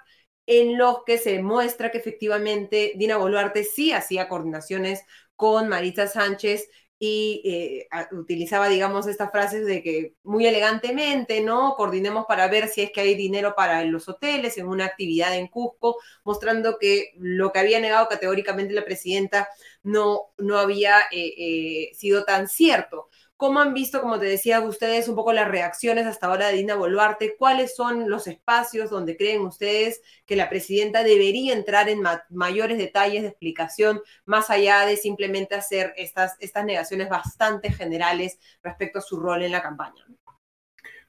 en los que se muestra que efectivamente Dina Boluarte sí hacía coordinaciones con Marita Sánchez y eh, utilizaba, digamos, estas frases de que muy elegantemente, ¿no? Coordinemos para ver si es que hay dinero para los hoteles en una actividad en Cusco, mostrando que lo que había negado categóricamente la presidenta no, no había eh, eh, sido tan cierto. ¿Cómo han visto, como te decía, ustedes un poco las reacciones hasta ahora de Dina Boluarte? ¿Cuáles son los espacios donde creen ustedes que la presidenta debería entrar en mayores detalles de explicación, más allá de simplemente hacer estas, estas negaciones bastante generales respecto a su rol en la campaña?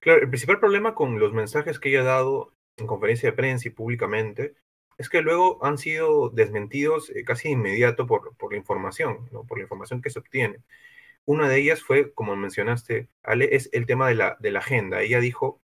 Claro, el principal problema con los mensajes que ella ha dado en conferencia de prensa y públicamente es que luego han sido desmentidos eh, casi inmediato por, por la información, ¿no? por la información que se obtiene. Una de ellas fue, como mencionaste, Ale, es el tema de la, de la agenda. Ella dijo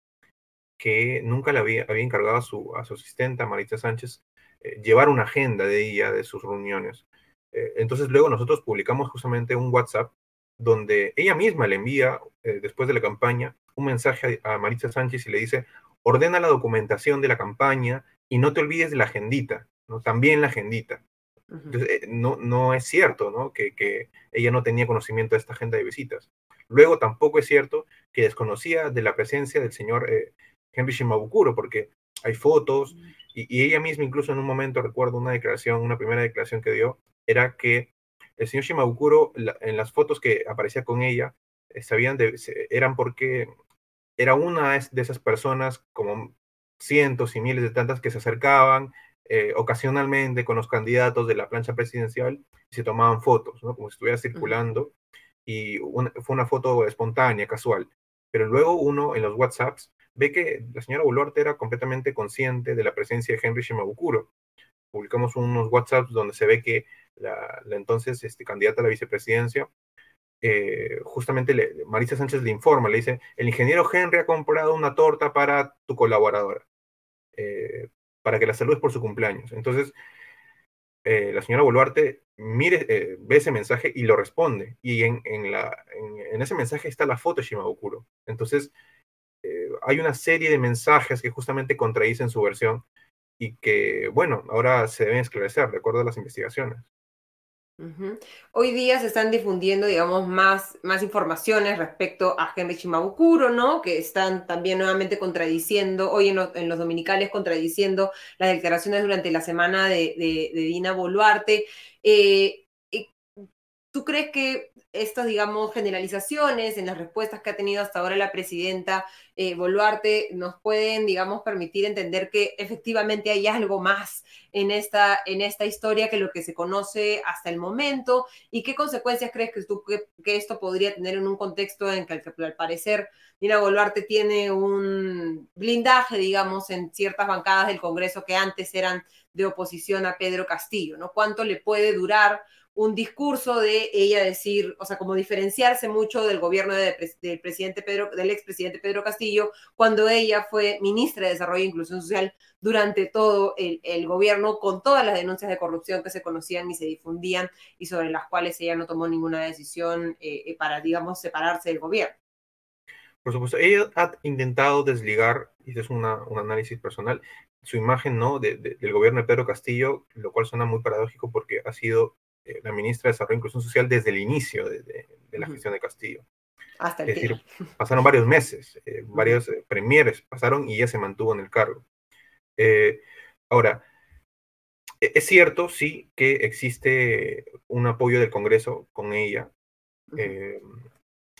que nunca le había, encargado a su, a su asistente, Maritza Sánchez, eh, llevar una agenda de ella, de sus reuniones. Eh, entonces luego nosotros publicamos justamente un WhatsApp donde ella misma le envía, después de la campaña, un mensaje a, a Maritza Sánchez y le dice, ordena la documentación de la campaña y no te olvides de la agendita, ¿no? También la agendita. Entonces, eh, no, no es cierto, ¿no? Que, que, ella no tenía conocimiento de esta agenda de visitas. Luego tampoco es cierto que desconocía de la presencia del señor eh, Henry Shimabukuro, porque hay fotos y, ella misma incluso en un momento recuerdo una declaración, una primera declaración que dio, era que el señor Shimabukuro en las fotos que aparecía con ella, eh, sabían de, eran porque era una de esas personas como cientos y miles de tantas que se acercaban eh, ocasionalmente con los candidatos de la plancha presidencial y se tomaban fotos, ¿no? como si estuviera circulando, y fue una foto espontánea, casual. Pero luego uno en los WhatsApps ve que la señora Boluarte era completamente consciente de la presencia de Henry Shimabukuro. Publicamos unos WhatsApps donde se ve que la, entonces este, candidata a la vicepresidencia eh, justamente le, Marisa Sánchez le informa, le dice, el ingeniero Henry ha comprado una torta para tu colaboradora, eh, para que la saludes por su cumpleaños. Entonces, eh, la señora Boluarte mire, ve ese mensaje y lo responde. Y en, la, en, ese mensaje está la foto de Shimabukuro. Entonces, hay una serie de mensajes que justamente contradicen su versión y que, bueno, ahora se deben esclarecer de acuerdo a las investigaciones. Hoy día se están difundiendo, digamos, más, más informaciones respecto a Henry Shimabukuro, ¿no? Que están también nuevamente contradiciendo, hoy en, los dominicales contradiciendo las declaraciones durante la semana de, Dina Boluarte. Eh, ¿Tú crees que estas, digamos, generalizaciones en las respuestas que ha tenido hasta ahora la presidenta eh, Boluarte nos pueden, digamos, permitir entender que efectivamente hay algo más en esta, en esta historia que lo que se conoce hasta el momento? ¿Y qué consecuencias crees que, tú, que, esto podría tener en un contexto en que al parecer Dina Boluarte tiene un blindaje, digamos, en ciertas bancadas del Congreso que antes eran de oposición a Pedro Castillo, ¿no? ¿Cuánto le puede durar un discurso de ella decir, o sea, como diferenciarse mucho del gobierno del presidente Pedro, del expresidente Pedro Castillo, cuando ella fue ministra de Desarrollo e Inclusión Social durante todo el, gobierno, con todas las denuncias de corrupción que se conocían y se difundían y sobre las cuales ella no tomó ninguna decisión eh, eh, para, digamos, separarse del gobierno. Por supuesto, ella ha intentado desligar, y este es un análisis personal, su imagen ¿no? del gobierno de Pedro Castillo, lo cual suena muy paradójico porque ha sido eh, la ministra de Desarrollo e Inclusión Social desde el inicio de, la gestión de Castillo. Hasta el es decir, pasaron varios meses, eh, varios eh, premieres pasaron y ella se mantuvo en el cargo. ahora, e, es cierto, sí, que existe un apoyo del Congreso con ella.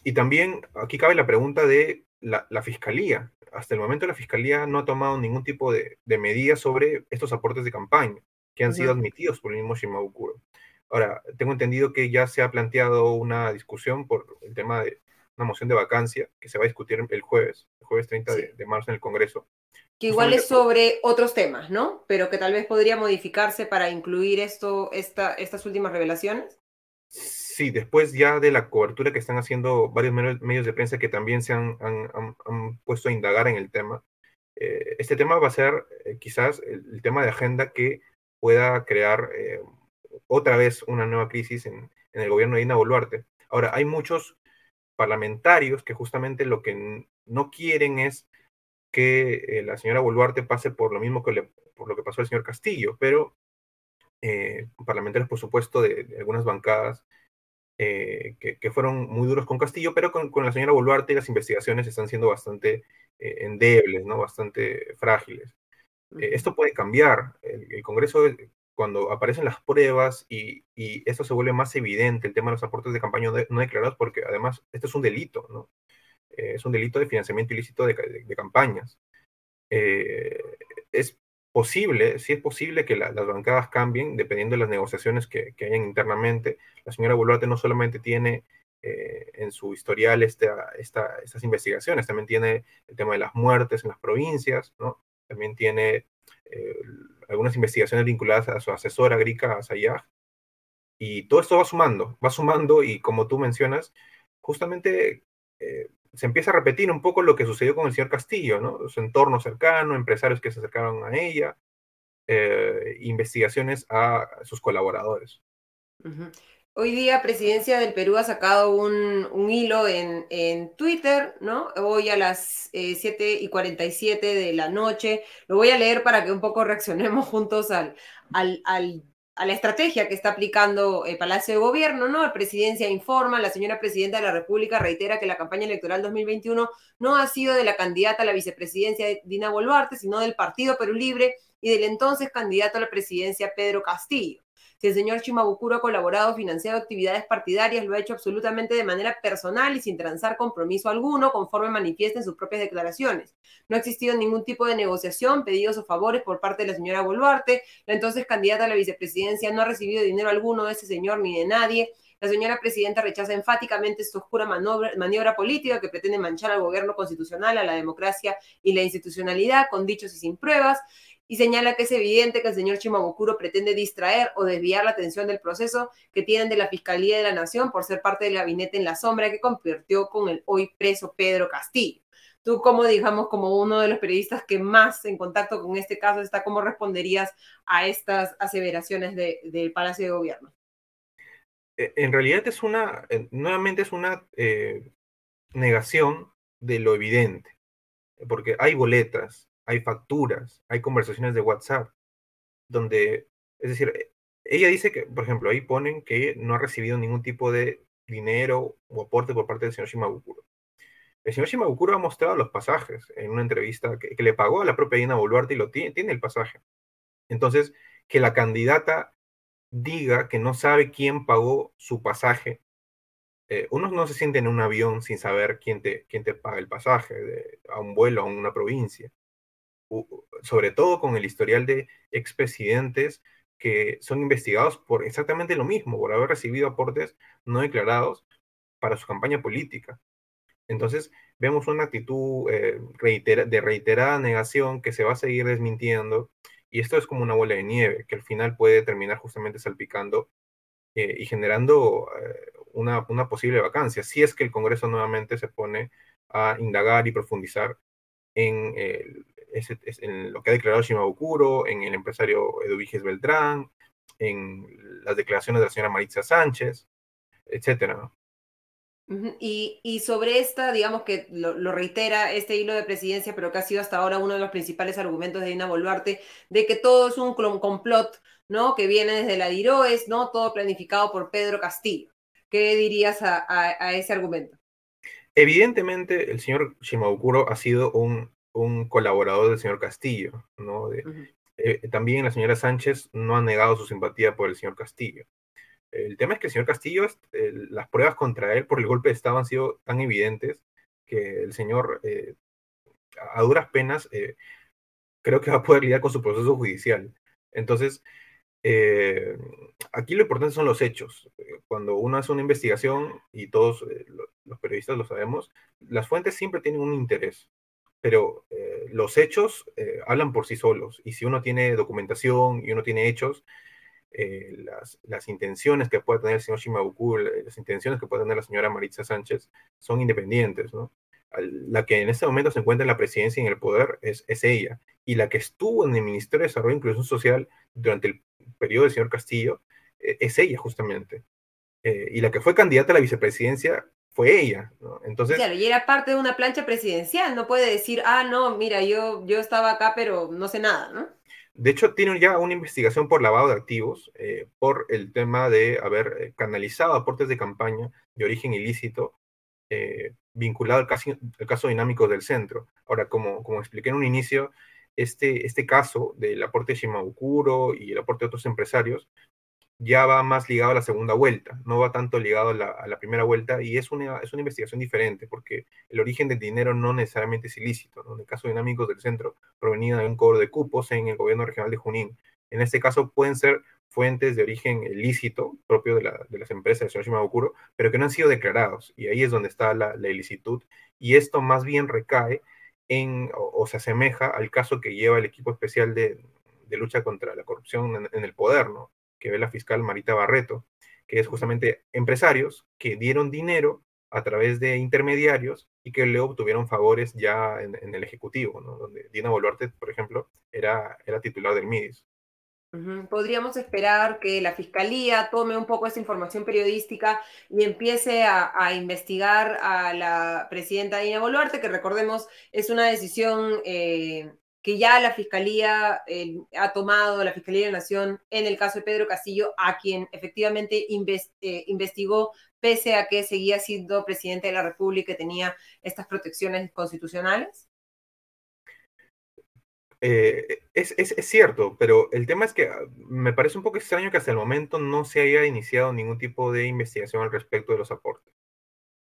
y también aquí cabe la pregunta de la, Fiscalía. Hasta el momento la Fiscalía no ha tomado ningún tipo de, de medida sobre estos aportes de campaña que han sido admitidos por el mismo Shimabukuro. Ahora, tengo entendido que ya se ha planteado una discusión por el tema de una moción de vacancia que se va a discutir el jueves, el jueves 30 de, marzo en el Congreso. Que igual es sobre otros temas, ¿no? Pero que tal vez podría modificarse para incluir esto, esta, estas últimas revelaciones. Sí, después ya de la cobertura que están haciendo varios medios de prensa que también se han, puesto a indagar en el tema, eh, este tema va a ser eh, quizás el, tema de agenda que pueda crear eh, otra vez una nueva crisis en, el gobierno de Dina Boluarte. Ahora, hay muchos parlamentarios que justamente lo que no quieren es que eh, la señora Boluarte pase por lo mismo que le, por lo que pasó al señor Castillo, pero eh, parlamentarios, por supuesto, de, algunas bancadas eh, que, fueron muy duros con Castillo, pero con, la señora Boluarte las investigaciones están siendo bastante endebles, ¿no? bastante frágiles. esto puede cambiar. El, el Congreso cuando aparecen las pruebas y, y, esto se vuelve más evidente, el tema de los aportes de campaña no declarados, porque además este es un delito, ¿no? Eh, es un delito de financiamiento ilícito de, de, campañas. Eh, es posible, sí es posible que las bancadas cambien dependiendo de las negociaciones que, que hayan internamente. La señora Boluarte no solamente tiene eh, en su historial esta, esta, estas investigaciones, también tiene el tema de las muertes en las provincias, ¿no? También tiene algunas investigaciones vinculadas a su asesora Grika Sayag. Y todo esto va sumando, va sumando y como tú mencionas, justamente eh, se empieza a repetir un poco lo que sucedió con el señor Castillo, ¿no? Su entorno cercano, empresarios que se acercaron a ella, eh, investigaciones a sus colaboradores. Hoy día Presidencia del Perú ha sacado un, hilo en, Twitter, ¿no? Hoy a las eh, 7 y 47 de la noche. Lo voy a leer para que un poco reaccionemos juntos al, al, a la estrategia que está aplicando el Palacio de Gobierno, ¿no? La presidencia informa, la señora presidenta de la República reitera que la campaña electoral 2021 no ha sido de la candidata a la vicepresidencia Dina Boluarte, sino del Partido Perú Libre y del entonces candidato a la presidencia Pedro Castillo. Si el señor Chimabukuro ha colaborado, financiado actividades partidarias, lo ha hecho absolutamente de manera personal y sin transar compromiso alguno, conforme manifiesta en sus propias declaraciones. No ha existido ningún tipo de negociación, pedidos o favores por parte de la señora Boluarte. La entonces candidata a la vicepresidencia no ha recibido dinero alguno de ese señor ni de nadie. La señora presidenta rechaza enfáticamente esta oscura maniobra, política que pretende manchar al gobierno constitucional, a la democracia y la institucionalidad con dichos y sin pruebas y señala que es evidente que el señor Chimabukuro pretende distraer o desviar la atención del proceso que tienen de la Fiscalía de la Nación por ser parte del gabinete en la sombra que convirtió con el hoy preso Pedro Castillo. Tú, como digamos, como uno de los periodistas que más en contacto con este caso está, ¿cómo responderías a estas aseveraciones del Palacio de Gobierno? E, en realidad es una, nuevamente es una eh, negación de lo evidente, porque hay boletas, hay facturas, hay conversaciones de WhatsApp, donde, es decir, e, ella dice que, por ejemplo, ahí ponen que no ha recibido ningún tipo de dinero o aporte por parte del señor Shimabukuro. El señor Shimabukuro ha mostrado los pasajes en una entrevista que, le pagó a la propia Dina Boluarte y lo tiene, tiene el pasaje. Entonces, que la candidata diga que no sabe quién pagó su pasaje. Eh, uno no se siente en un avión sin saber quién te, quién te paga el pasaje a un vuelo a una provincia sobre todo con el historial de expresidentes que son investigados por exactamente lo mismo, por haber recibido aportes no declarados para su campaña política. Entonces, vemos una actitud eh, de reiterada negación que se va a seguir desmintiendo y esto es como una bola de nieve que al final puede terminar justamente salpicando eh, y generando eh, una, una posible vacancia, si es que el Congreso nuevamente se pone a indagar y profundizar en el, en lo que ha declarado Shimabukuro, en el empresario Eduviges Beltrán, en las declaraciones de la señora Maritza Sánchez, etcétera. Y, y, sobre esta, digamos que lo, reitera este hilo de presidencia, pero que ha sido hasta ahora uno de los principales argumentos de Dina Boluarte, de que todo es un complot, ¿no? Que viene desde la DIROES, ¿no? Todo planificado por Pedro Castillo. ¿Qué dirías a, a, ese argumento? Evidentemente, el señor Shimabukuro ha sido un un colaborador del señor Castillo, ¿no? Eh, también la señora Sánchez no ha negado su simpatía por el señor Castillo. El tema es que el señor Castillo, las pruebas contra él por el golpe de Estado han sido tan evidentes que el señor, eh, a duras penas, eh, creo que va a poder lidiar con su proceso judicial. Entonces, aquí lo importante son los hechos. Cuando uno hace una investigación, y todos los periodistas lo sabemos, las fuentes siempre tienen un interés pero eh, los hechos eh, hablan por sí solos. Y si uno tiene documentación y uno tiene hechos, eh, las, las, intenciones que puede tener el señor Shimabukuro, las intenciones que puede tener la señora Maritza Sánchez son independientes, ¿no? La que en este momento se encuentra en la presidencia y en el poder es, es ella. Y la que estuvo en el Ministerio de Desarrollo e Inclusión Social durante el periodo del señor Castillo es ella justamente. y la que fue candidata a la vicepresidencia fue ella. Entonces, claro, y era parte de una plancha presidencial, no puede decir, ah, no, mira, yo, yo estaba acá, pero no sé nada, ¿no? De hecho, tiene ya una investigación por lavado de activos, eh, por el tema de haber eh, canalizado aportes de campaña de origen ilícito eh, vinculado al caso, al caso dinámico del centro. Ahora, como, como expliqué en un inicio, este, este caso del aporte de Shimabukuro y el aporte de otros empresarios ya va más ligado a la segunda vuelta, no va tanto ligado a la, primera vuelta y es una, es una investigación diferente porque el origen del dinero no necesariamente es ilícito. En el caso de Dinámicos del Centro, provenía de un cobro de cupos en el gobierno regional de Junín. En este caso pueden ser fuentes de origen ilícito propio de, las empresas de señor Shimabukuro, pero que no han sido declarados y ahí es donde está la, ilicitud y esto más bien recae en o, se asemeja al caso que lleva el equipo especial de, lucha contra la corrupción en el poder, ¿no? Que ve la fiscal Marita Barreto, que es justamente empresarios que dieron dinero a través de intermediarios y que le obtuvieron favores ya en, el Ejecutivo, donde Dina Boluarte, por ejemplo, era, era titular del MIDIS. Podríamos esperar que la Fiscalía tome un poco esa información periodística y empiece a, investigar a la presidenta Dina Boluarte, que recordemos es una decisión eh, que ya la Fiscalía eh, ha tomado, la Fiscalía de la Nación, en el caso de Pedro Castillo, a quien efectivamente eh, investigó, pese a que seguía siendo presidente de la República y tenía estas protecciones constitucionales? Eh, es, cierto, pero el tema es que ah, me parece un poco extraño que hasta el momento no se haya iniciado ningún tipo de investigación al respecto de los aportes.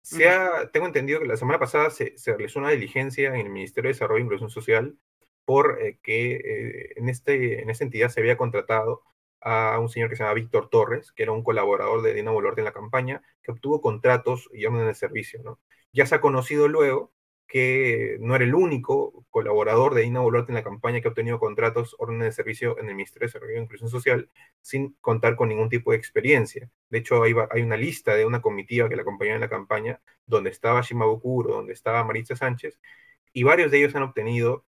Se tengo entendido que la semana pasada se, se, realizó una diligencia en el Ministerio de Desarrollo e Inclusión Social por eh, eh, en, este, en esta entidad se había contratado a un señor que se llama Víctor Torres, que era un colaborador de Dina Boluarte en la campaña, que obtuvo contratos y órdenes de servicio. ¿no? Ya se ha conocido luego que no era el único colaborador de Dina Boluarte en la campaña que ha obtenido contratos, órdenes de servicio en el Ministerio de Desarrollo e Inclusión Social, sin contar con ningún tipo de experiencia. De hecho, hay, una lista de una comitiva que la acompañaba en la campaña, donde estaba Shimabukuro, donde estaba Maritza Sánchez, y varios de ellos han obtenido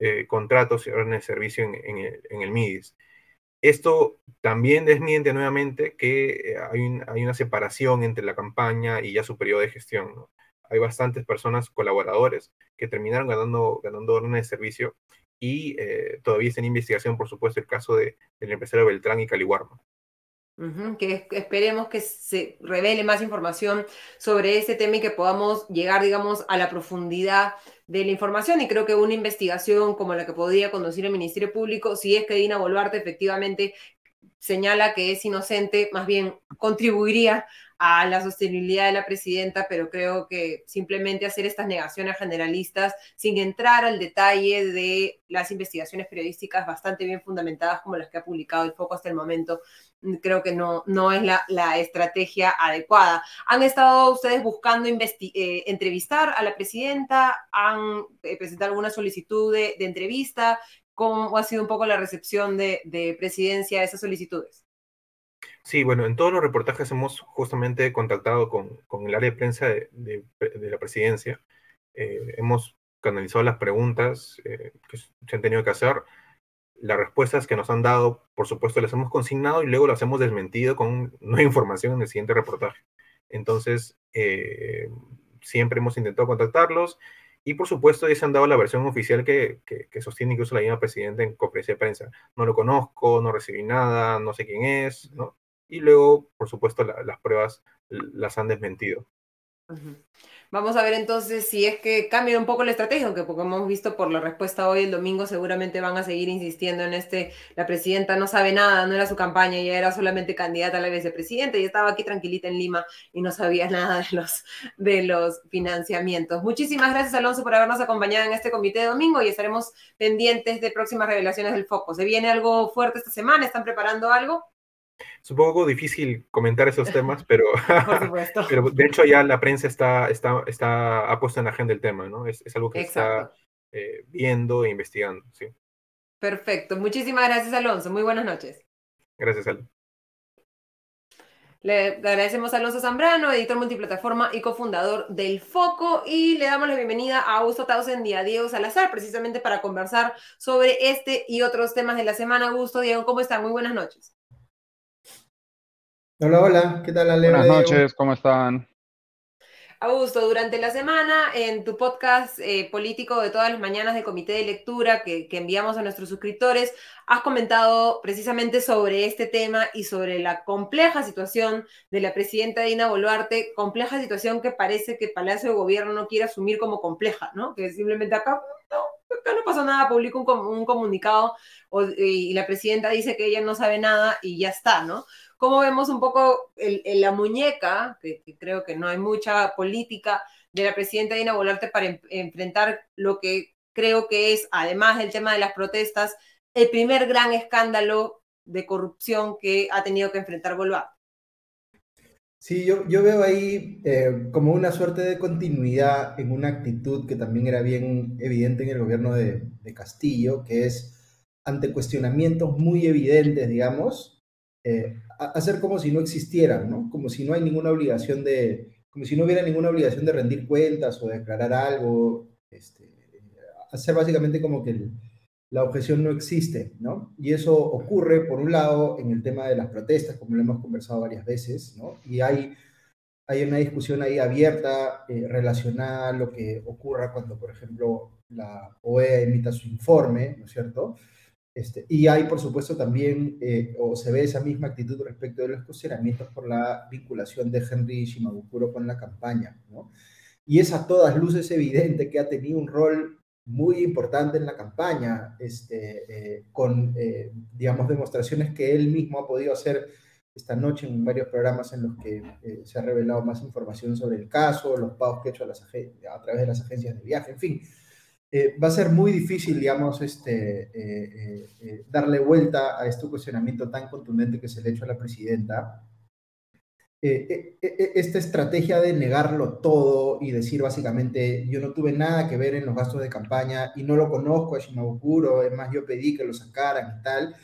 eh, contratos órdenes de servicio en, el, MIDIS. Esto también desmiente nuevamente que eh, hay, una separación entre la campaña y ya su periodo de gestión. Hay bastantes personas, colaboradores, que terminaron ganando, ganando órdenes de servicio y eh, todavía está en investigación, por supuesto, el caso de, del empresario Beltrán y Caliwarma que esperemos que se revele más información sobre ese tema y que podamos llegar, digamos, a la profundidad de la información. Y creo que una investigación como la que podría conducir el Ministerio Público, si es que Dina Boluarte efectivamente señala que es inocente, más bien contribuiría a la sostenibilidad de la presidenta, pero creo que simplemente hacer estas negaciones generalistas sin entrar al detalle de las investigaciones periodísticas bastante bien fundamentadas como las que ha publicado el Foco hasta el momento, creo que no, no es la, la estrategia adecuada. ¿Han estado ustedes buscando eh, entrevistar a la presidenta? ¿Han eh, presentado alguna solicitud de, entrevista? ¿Cómo ha sido un poco la recepción de, de presidencia a esas solicitudes? Sí, bueno, en todos los reportajes hemos justamente contactado con, con el área de prensa de, de, la presidencia. Eh, hemos canalizado las preguntas eh, que se han tenido que hacer. Las respuestas que nos han dado, por supuesto, las hemos consignado y luego las hemos desmentido con nueva información en el siguiente reportaje. Entonces, eh, siempre hemos intentado contactarlos y, por supuesto, ya se han dado la versión oficial que, que, sostiene incluso la misma presidenta en conferencia de prensa. No lo conozco, no recibí nada, no sé quién es, ¿no? y luego, por supuesto, las pruebas las han desmentido. Vamos a ver entonces si es que cambia un poco la estrategia, aunque como hemos visto por la respuesta hoy el domingo seguramente van a seguir insistiendo en este, la presidenta no sabe nada, no era su campaña, ella era solamente candidata a la vicepresidenta y estaba aquí tranquilita en Lima y no sabía nada de los, de los financiamientos. Muchísimas gracias Alonso por habernos acompañado en este comité de domingo y estaremos pendientes de próximas revelaciones del foco. ¿Se viene algo fuerte esta semana? ¿Están preparando algo? Es un poco difícil comentar esos temas, pero, pero de hecho ya la prensa está, está, está, ha puesto en la agenda el tema, ¿no? Es, es algo que está eh, viendo e investigando, sí. Perfecto. Muchísimas gracias, Alonso. Muy buenas noches. Gracias, Alonso. Le agradecemos a Alonso Zambrano, editor multiplataforma y cofundador del Foco, y le damos la bienvenida a Augusto Tausen y a Diego Salazar, precisamente para conversar sobre este y otros temas de la semana. Augusto, Diego, ¿cómo están? Muy buenas noches. Hola, hola, ¿qué tal, Ale? Buenas noches, ¿cómo están? Augusto, durante la semana en tu podcast eh, político de todas las mañanas de comité de lectura que, enviamos a nuestros suscriptores, has comentado precisamente sobre este tema y sobre la compleja situación de la presidenta Dina Boluarte, compleja situación que parece que el Palacio de Gobierno no quiere asumir como compleja, ¿no? Que simplemente acá no, acá no pasó nada, publica un, comunicado y la presidenta dice que ella no sabe nada y ya está, ¿no? Como vemos un poco la muñeca, que, creo que no hay mucha política de la presidenta Dina Boluarte para enfrentar lo que creo que es, además del tema de las protestas, el primer gran escándalo de corrupción que ha tenido que enfrentar Boluarte. Sí, yo, yo veo ahí eh, como una suerte de continuidad en una actitud que también era bien evidente en el gobierno de, Castillo, que es ante cuestionamientos muy evidentes, digamos, eh, hacer como si no existieran, ¿no? Como si no hay ninguna obligación de, como si no hubiera ninguna obligación de rendir cuentas o declarar algo, este, hacer básicamente como que la objeción no existe, ¿no? Y eso ocurre, por un lado, en el tema de las protestas, como lo hemos conversado varias veces, ¿no? Y hay, hay una discusión ahí abierta eh, relacionada a lo que ocurra cuando, por ejemplo, la OEA emita su informe, ¿no es cierto? Este, y hay, por supuesto, también, eh, o se ve esa misma actitud respecto de los cuestionamientos por la vinculación de Henry Shimabukuro con la campaña, ¿no? Y es a todas luces evidente que ha tenido un rol muy importante en la campaña, este, eh, con, eh, digamos, demostraciones que él mismo ha podido hacer esta noche en varios programas en los que eh, se ha revelado más información sobre el caso, los pagos que ha hecho a, las a través de las agencias de viaje, en fin. Va a ser muy difícil, digamos, este, darle vuelta a este cuestionamiento tan contundente que se le ha hecho a la presidenta. Eh, eh, eh, esta estrategia de negarlo todo y decir básicamente yo no tuve nada que ver en los gastos de campaña y no lo conozco a Shimabukuro, es más yo pedí que lo sacaran y tal,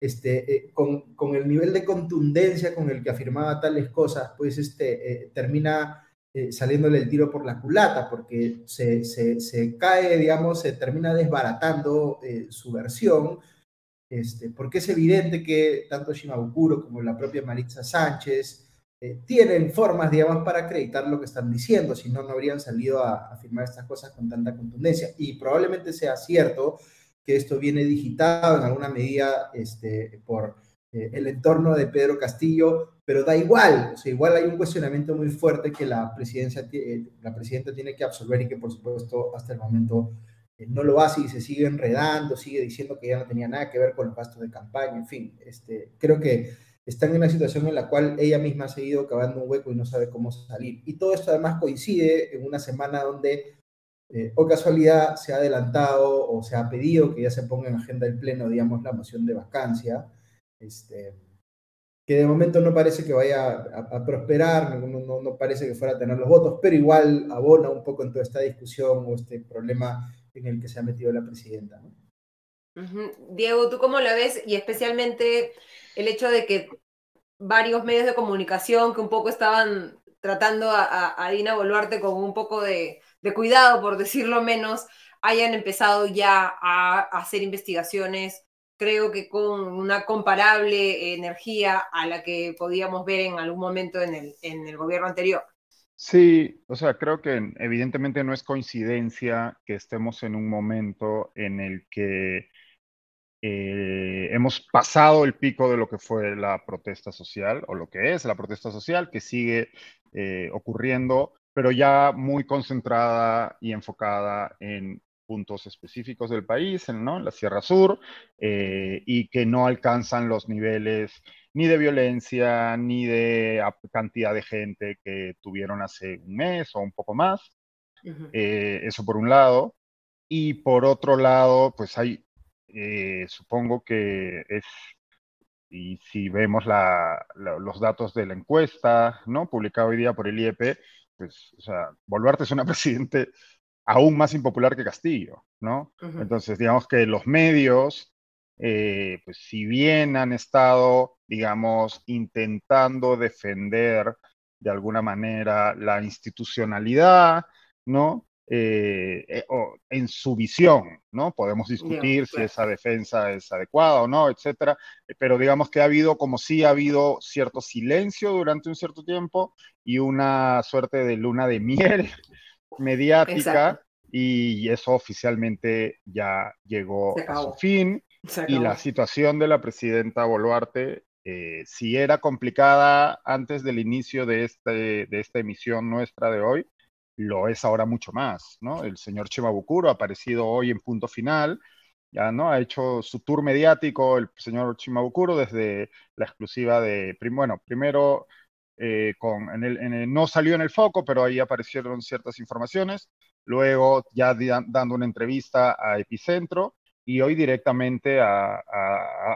este, con, con, el nivel de contundencia con el que afirmaba tales cosas, pues este, termina saliéndole el tiro por la culata porque se, se, se cae, digamos, se termina desbaratando su versión. Este, porque es evidente que tanto Shimabukuro como la propia Maritza Sánchez eh, tienen formas, digamos, para acreditar lo que están diciendo, si no, no habrían salido a afirmar estas cosas con tanta contundencia. Y probablemente sea cierto que esto viene digitado en alguna medida este, por eh, el entorno de Pedro Castillo, pero da igual, o sea, igual hay un cuestionamiento muy fuerte que la, presidencia, eh, la presidenta tiene que absolver y que por supuesto hasta el momento no lo hace y se sigue enredando, sigue diciendo que ya no tenía nada que ver con los gastos de campaña, en fin, este, creo que están en una situación en la cual ella misma ha seguido cavando un hueco y no sabe cómo salir. Y todo esto además coincide en una semana donde, eh, o casualidad, se ha adelantado o se ha pedido que ya se ponga en agenda del Pleno, digamos, la moción de vacancia, este, que de momento no parece que vaya a, prosperar, no, parece que fuera a tener los votos, pero igual abona un poco en toda esta discusión o este problema en el que se ha metido la presidenta. Diego, ¿tú cómo la ves? Y especialmente el hecho de que varios medios de comunicación que un poco estaban tratando a, Dina Boluarte con un poco de, cuidado, por decirlo menos, hayan empezado ya a, hacer investigaciones, creo que con una comparable energía a la que podíamos ver en algún momento en el, en el gobierno anterior. Sí, o sea, creo que evidentemente no es coincidencia que estemos en un momento en el que eh, hemos pasado el pico de lo que fue la protesta social, o lo que es la protesta social, que sigue eh, ocurriendo, pero ya muy concentrada y enfocada en puntos específicos del país, en, ¿no? la Sierra Sur, eh, y que no alcanzan los niveles ni de violencia, ni de cantidad de gente que tuvieron hace un mes o un poco más. eso por un lado. Y por otro lado, pues hay eh, supongo que es, y si vemos los datos de la encuesta, ¿no? Publicado hoy día por el IEP, pues, o sea, Boluarte es una presidente aún más impopular que Castillo, ¿no? Entonces, digamos que los medios, eh, pues si bien han estado, digamos, intentando defender de alguna manera la institucionalidad, ¿no? Eh, eh, en su visión, ¿no? Podemos discutir si esa defensa es adecuada o no, etcétera, eh, pero digamos que ha habido, como si ha habido cierto silencio durante un cierto tiempo y una suerte de luna de miel mediática y eso oficialmente ya llegó a su fin y la situación de la presidenta Boluarte si era complicada antes del inicio de, este, de esta emisión nuestra de hoy, lo es ahora mucho más, ¿no? El señor Chimabukuro ha aparecido hoy en punto final, ya, ¿no? Ha hecho su tour mediático el señor Chimabukuro desde la exclusiva de, bueno, primero eh, con, en el, no salió en el foco, pero ahí aparecieron ciertas informaciones, luego ya dando una entrevista a Epicentro, y hoy directamente ha,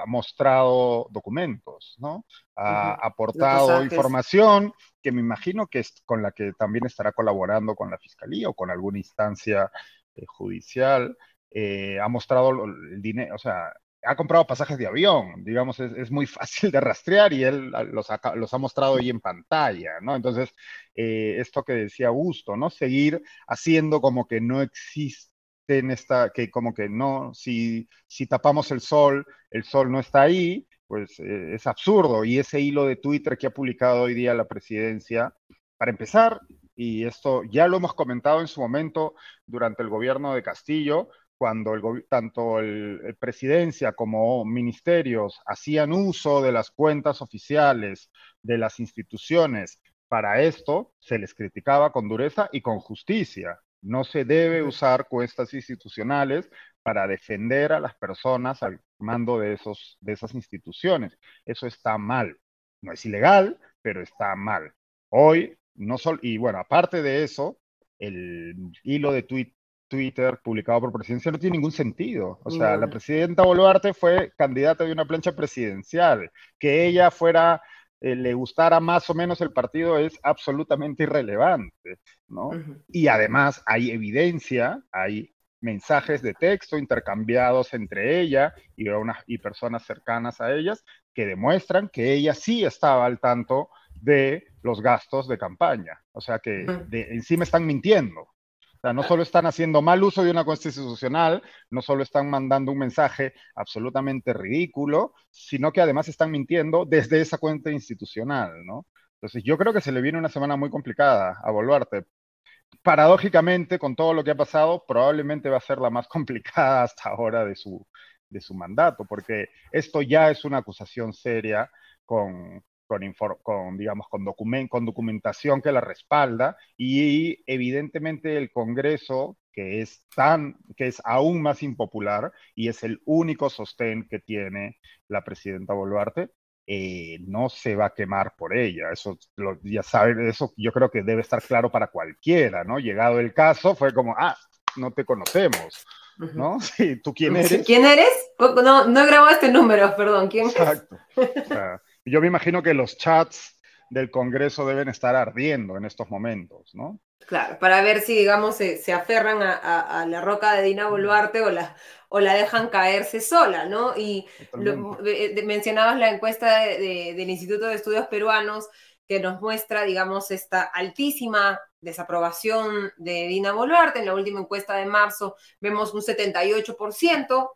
mostrado documentos, ¿no? Ha aportado información que me imagino que es con la que también estará colaborando con la fiscalía o con alguna instancia eh, judicial. Eh, ha mostrado el dinero, o sea, ha comprado pasajes de avión, digamos, es, muy fácil de rastrear y él los ha, los ha mostrado ahí en pantalla, ¿no? Entonces, eh, esto que decía Augusto, ¿no? Seguir haciendo como que no existe en esta, que como que no, si, si tapamos el sol, el sol no está ahí, pues eh, es absurdo. Y ese hilo de Twitter que ha publicado hoy día la presidencia, para empezar, y esto ya lo hemos comentado en su momento durante el gobierno de Castillo, cuando el, tanto el, presidencia como ministerios hacían uso de las cuentas oficiales de las instituciones para esto, se les criticaba con dureza y con justicia. No se debe usar cuestas institucionales para defender a las personas al mando de, esos, de esas instituciones. Eso está mal. No es ilegal, pero está mal. Hoy, no solo, y bueno, aparte de eso, el hilo de Twitter publicado por presidencia no tiene ningún sentido. O sea, la presidenta Boluarte fue candidata de una plancha presidencial. Que ella fuera eh, le gustara más o menos el partido es absolutamente irrelevante, ¿no? Y además hay evidencia, hay mensajes de texto intercambiados entre ella y, unas, y personas cercanas a ellas que demuestran que ella sí estaba al tanto de los gastos de campaña. O sea que de, encima están mintiendo no solo están haciendo mal uso de una cuenta institucional, no solo están mandando un mensaje absolutamente ridículo, sino que además están mintiendo desde esa cuenta institucional, ¿no? Entonces yo creo que se le viene una semana muy complicada a Boluarte. Paradójicamente, con todo lo que ha pasado, probablemente va a ser la más complicada hasta ahora de su, de su mandato, porque esto ya es una acusación seria con, con, digamos, con, con documentación que la respalda y evidentemente el Congreso, que es, tan, que es aún más impopular y es el único sostén que tiene la presidenta Boluarte, eh, no se va a quemar por ella. Eso ya saben, eso yo creo que debe estar claro para cualquiera, ¿no? Llegado el caso, fue como, ah, no te conocemos. ¿No? Sí, ¿tú quién eres? ¿Quién eres? No, no grabó este número, perdón. ¿Quién Exacto. Yo me imagino que los chats del Congreso deben estar ardiendo en estos momentos, ¿no? Claro, para ver si, digamos, se, aferran a, la roca de Dina Boluarte o la, o la dejan caerse sola, ¿no? Y eh, mencionabas la encuesta del Instituto de Estudios Peruanos que nos muestra, digamos, esta altísima desaprobación de Dina Boluarte. En la última encuesta de marzo vemos un 78%,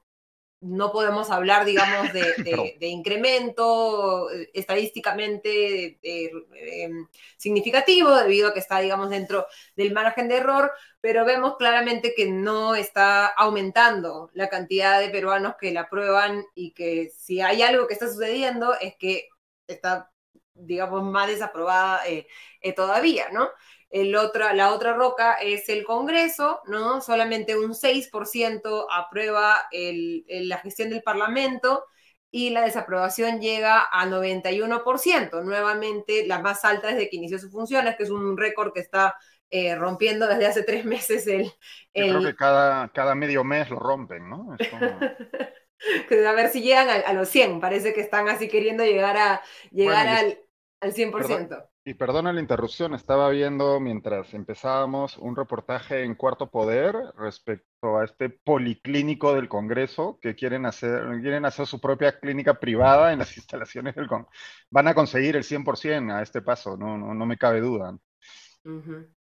no podemos hablar, digamos, de, incremento eh, estadísticamente em, significativo debido a que está, digamos, dentro del margen de error, pero vemos claramente que no está aumentando la cantidad de peruanos que la aprueban y que si hay algo que está sucediendo es que está, digamos, más desaprobada eh, eh, todavía, ¿no? El la otra roca es el Congreso, ¿no? Solamente un 6% aprueba la gestión del Parlamento y la desaprobación llega a 91%, nuevamente la más alta desde que inició sus funciones, que es un récord que está eh, rompiendo desde hace tres meses el... creo que cada, cada medio mes lo rompen, ¿no? a ver si llegan a, los 100, parece que están así queriendo llegar, a, llegar al, al 100%. Y perdona la interrupción, estaba viendo mientras empezábamos un reportaje en Cuarto Poder respecto a este policlínico del Congreso que quieren hacer, quieren hacer su propia clínica privada en las instalaciones del Congreso. Van a conseguir el 100% a este paso, no, no, me cabe duda.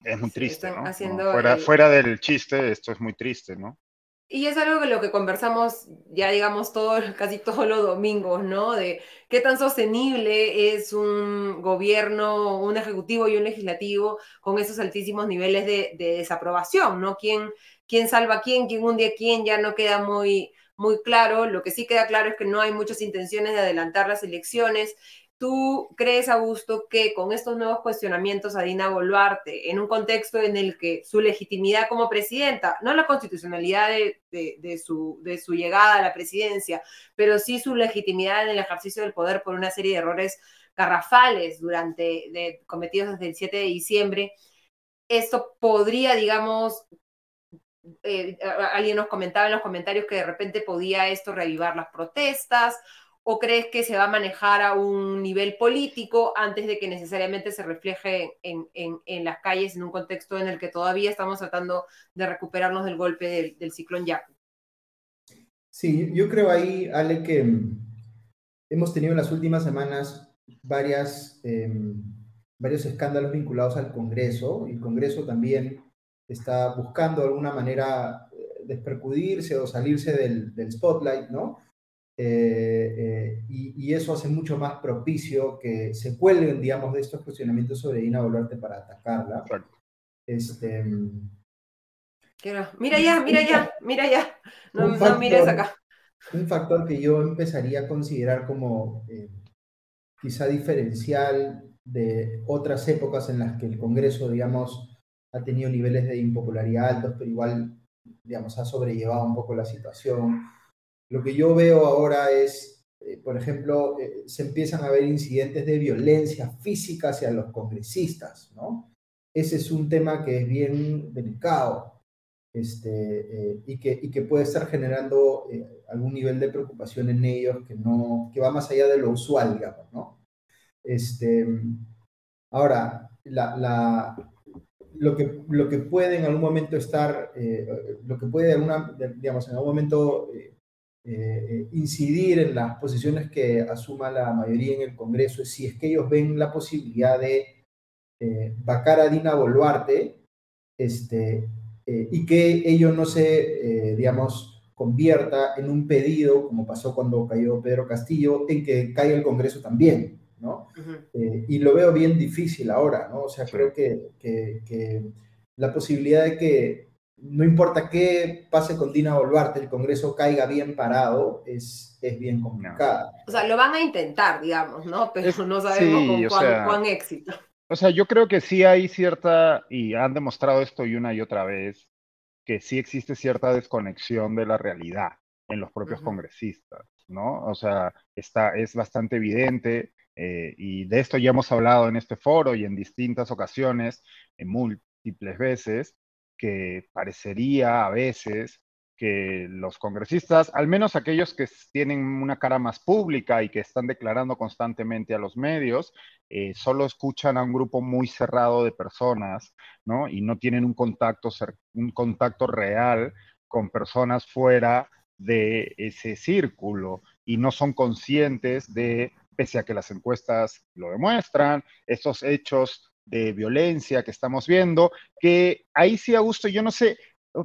Es muy triste, ¿no? fuera, fuera del chiste, esto es muy triste, ¿no? Y es algo que lo que conversamos ya, digamos, todos, casi todos los domingos, ¿no? De qué tan sostenible es un gobierno, un ejecutivo y un legislativo con esos altísimos niveles de, desaprobación, ¿no? ¿Quién, quién salva a quién, quién hunde a quién, ya no queda muy, muy claro. Lo que sí queda claro es que no hay muchas intenciones de adelantar las elecciones ¿tú crees, Augusto, que con estos nuevos cuestionamientos a Dina Boluarte, en un contexto en el que su legitimidad como presidenta, no la constitucionalidad de, su, llegada a la presidencia, pero sí su legitimidad en el ejercicio del poder por una serie de errores garrafales durante, cometidos desde el 7 de diciembre, esto podría, digamos, eh, alguien nos comentaba en los comentarios que de repente podía esto reavivar las protestas, o crees que se va a manejar a un nivel político antes de que necesariamente se refleje en, las calles en un contexto en el que todavía estamos tratando de recuperarnos del golpe del, ciclón Yaku? Sí, yo creo ahí, Ale, que hemos tenido en las últimas semanas varias, em, varios escándalos vinculados al Congreso. El Congreso también está buscando de alguna manera eh, despercudirse o salirse del, del spotlight, ¿no? Eh, eh, y, eso hace mucho más propicio que se cuelguen, digamos, de estos cuestionamientos sobre Dina Boluarte para atacarla. Este, mira ya, mira ya, mira ya, no, no mires acá. Un factor que yo empezaría a considerar como eh, quizá diferencial de otras épocas en las que el Congreso, digamos, ha tenido niveles de impopularidad altos, pero igual, digamos, ha sobrellevado un poco la situación lo que yo veo ahora es, eh, por ejemplo, eh, se empiezan a ver incidentes de violencia física hacia los congresistas, ¿no? Ese es un tema que es bien delicado este, eh, y, que, y que puede estar generando algún nivel de preocupación en ellos que, no, que va más allá de lo usual, digamos, ¿no? Este, ahora, la, la, lo que, lo que puede en algún momento estar, lo que puede, alguna, digamos, en algún momento eh, incidir en las posiciones que asuma la mayoría en el Congreso es si es que ellos ven la posibilidad de eh, vacar a Dina Boluarte este, y que ello no se, digamos, convierta en un pedido, como pasó cuando cayó Pedro Castillo, en que caiga el Congreso también, ¿no? y lo veo bien difícil ahora, ¿no? O sea, creo que, que, que la posibilidad de que no importa qué pase con Dina Boluarte, el Congreso caiga bien parado, es, es bien complicado. O sea, lo van a intentar, digamos, ¿no? Pero no sabemos con cuán, éxito. O sea, yo creo que sí hay cierta, y han demostrado esto y una y otra vez, que sí existe cierta desconexión de la realidad en los propios congresistas, ¿no? O sea, está, es bastante evidente, eh, y de esto ya hemos hablado en este foro y en distintas ocasiones, en múltiples veces, que parecería a veces que los congresistas, al menos aquellos que tienen una cara más pública y que están declarando constantemente a los medios, eh, solo escuchan a un grupo muy cerrado de personas, ¿no? Y no tienen un contacto, un contacto real con personas fuera de ese círculo y no son conscientes de, pese a que las encuestas lo demuestran, estos hechos de violencia que estamos viendo, que ahí sí, Augusto, yo no sé,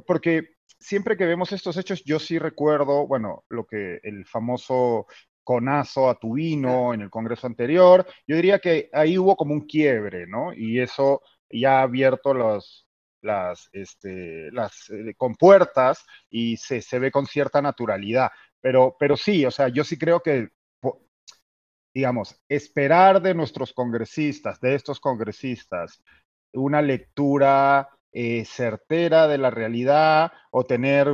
porque siempre que vemos estos hechos, yo sí recuerdo, bueno, lo que el famoso conazo a en el Congreso anterior, yo diría que ahí hubo como un quiebre, ¿no? Y eso ya ha abierto los, las, este, las eh, compuertas y se, se, ve con cierta naturalidad. Pero, pero sí, o sea, yo sí creo que digamos, esperar de nuestros congresistas, de estos congresistas, una lectura eh, certera de la realidad o tener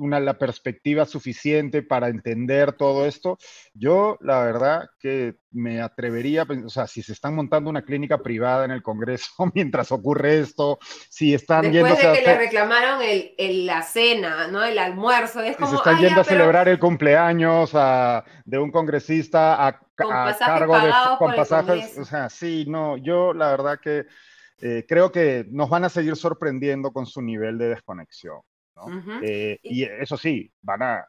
una, la perspectiva suficiente para entender todo esto, yo la verdad que me atrevería, o sea, si se están montando una clínica privada en el Congreso mientras ocurre esto, si están Después de que le reclamaron el, la cena, ¿no? El almuerzo, es si se están yendo a celebrar el cumpleaños de un congresista a, cargo de con pasajes, o sea, sí, no, yo la verdad que eh, creo que nos van a seguir sorprendiendo con su nivel de desconexión. Eh, y eso sí, van a,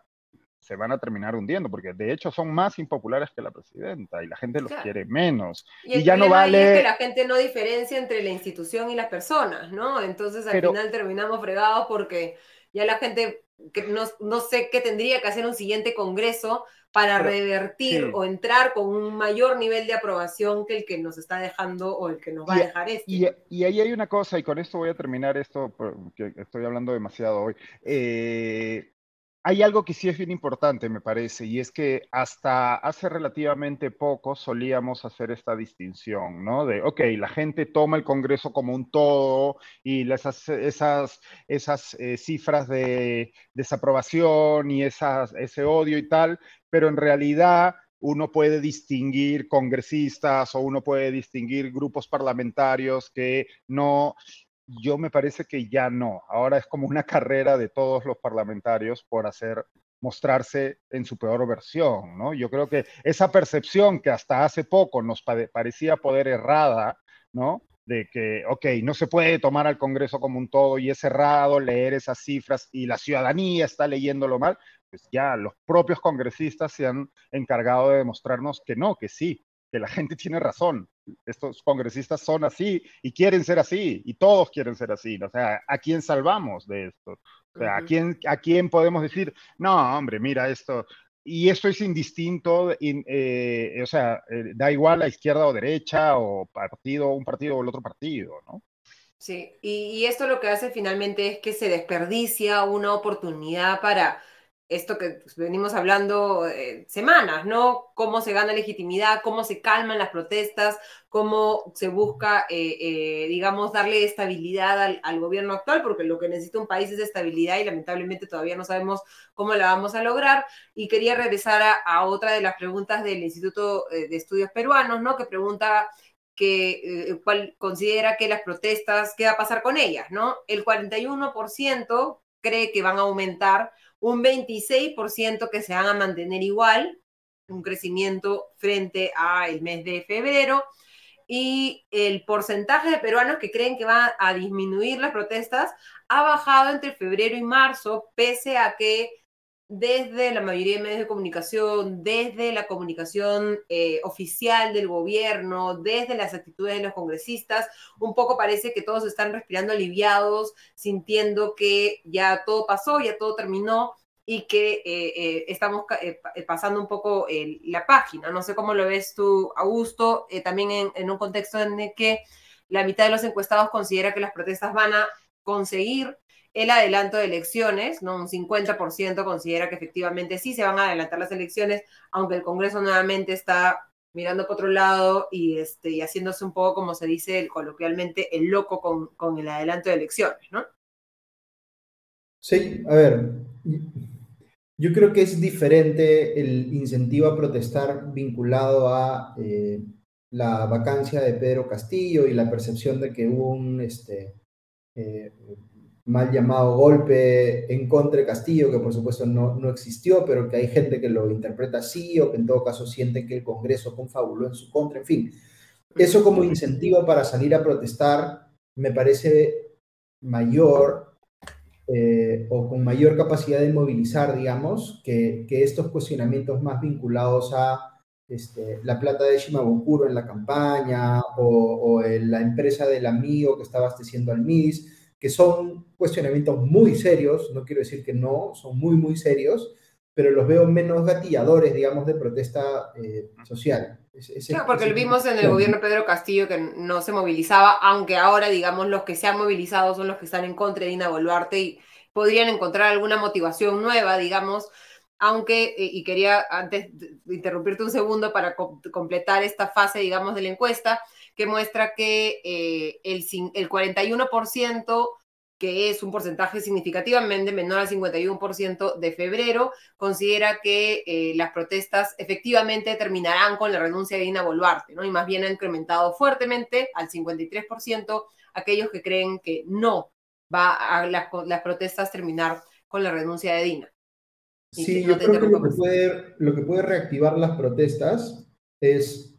se van a terminar hundiendo, porque de hecho son más impopulares que la presidenta y la gente los quiere menos. Y, ya no vale. Es que la gente no diferencia entre la institución y las personas, ¿no? Entonces al final terminamos fregados porque ya la gente no, no, sé qué tendría que hacer un siguiente congreso para revertir o entrar con un mayor nivel de aprobación que el que nos está dejando o el que nos va a dejar este. Y, ahí hay una cosa, y con esto voy a terminar esto, porque estoy hablando demasiado hoy. Eh, hay algo que sí es bien importante, me parece, y es que hasta hace relativamente poco solíamos hacer esta distinción, ¿no? De, ok, la gente toma el Congreso como un todo y esas, esas, esas eh, cifras de desaprobación y ese odio y tal, pero en realidad uno puede distinguir congresistas o uno puede distinguir grupos parlamentarios que no yo me parece que ya no. Ahora es como una carrera de todos los parlamentarios por hacer mostrarse en su peor versión, ¿no? Yo creo que esa percepción que hasta hace poco nos parecía poder errada, ¿no? De que, ok, no se puede tomar al Congreso como un todo y es errado leer esas cifras y la ciudadanía está leyéndolo mal, pues ya los propios congresistas se han encargado de demostrarnos que no, que sí, que la gente tiene razón. Estos congresistas son así y quieren ser así y todos quieren ser así. O sea, ¿a quién salvamos de esto? O sea, ¿a, quién, ¿a quién podemos decir, no, hombre, mira esto? Y esto es indistinto, eh, o sea, eh, da igual a izquierda o derecha o partido, un partido o el otro partido, ¿no? Sí, y, y esto lo que hace finalmente es que se desperdicia una oportunidad para esto que pues, venimos hablando eh, semanas, ¿no? Cómo se gana legitimidad, cómo se calman las protestas, cómo se busca, eh, eh, digamos, darle estabilidad al, gobierno actual, porque lo que necesita un país es estabilidad y lamentablemente todavía no sabemos cómo la vamos a lograr. Y quería regresar a, otra de las preguntas del Instituto de Estudios Peruanos, ¿no? Que pregunta que cuál considera que las protestas, ¿qué va a pasar con ellas, ¿no? El 41% cree que van a aumentar un 26% que se van a mantener igual, un crecimiento frente al mes de febrero, y el porcentaje de peruanos que creen que van a disminuir las protestas ha bajado entre febrero y marzo, pese a que desde la mayoría de medios de comunicación, desde la comunicación eh, oficial del gobierno, desde las actitudes de los congresistas, un poco parece que todos están respirando aliviados, sintiendo que ya todo pasó, ya todo terminó y que eh, eh, estamos pasando un poco la página. No sé cómo lo ves tú, Augusto, también en, en un contexto en el que la mitad de los encuestados considera que las protestas van a conseguir el adelanto de elecciones, ¿no? Un 50% considera que efectivamente sí se van a adelantar las elecciones, aunque el Congreso nuevamente está mirando por otro lado y, este, y haciéndose un poco, como se dice coloquialmente, el loco con, con el adelanto de elecciones, ¿no? Sí, a ver, yo creo que es diferente el incentivo a protestar vinculado a eh, la vacancia de Pedro Castillo y la percepción de que hubo un, este, eh, mal llamado golpe en contra Castillo, que por supuesto no, no existió, pero que hay gente que lo interpreta así o que en todo caso sienten que el Congreso confabuló en su contra, en fin. Eso como incentivo para salir a protestar me parece mayor eh, o con mayor capacidad de movilizar, digamos, que, que estos cuestionamientos más vinculados a este, la plata de Shimabukuro en la campaña o, o la empresa del amigo que está abasteciendo al MIS que son cuestionamientos muy serios, no quiero decir que no, son muy, muy serios, pero los veo menos gatilladores, digamos, de protesta eh, social. porque lo vimos en el gobierno Pedro Castillo que no se movilizaba, aunque ahora, digamos, los que se han movilizado son los que están en contra de Dina Boluarte y podrían encontrar alguna motivación nueva, digamos, aunque, eh, y quería antes interrumpirte un segundo para completar esta fase, digamos, de la encuesta, que muestra que eh, el, el 41%, que es un porcentaje significativamente menor al 51% de febrero, considera que eh, las protestas efectivamente terminarán con la renuncia de Dina Boluarte, ¿no? Y más bien ha incrementado fuertemente al 53% aquellos que creen que no va a las, las protestas terminar con la renuncia de Dina. Sí, yo creo que lo que, puede, lo que puede reactivar las protestas es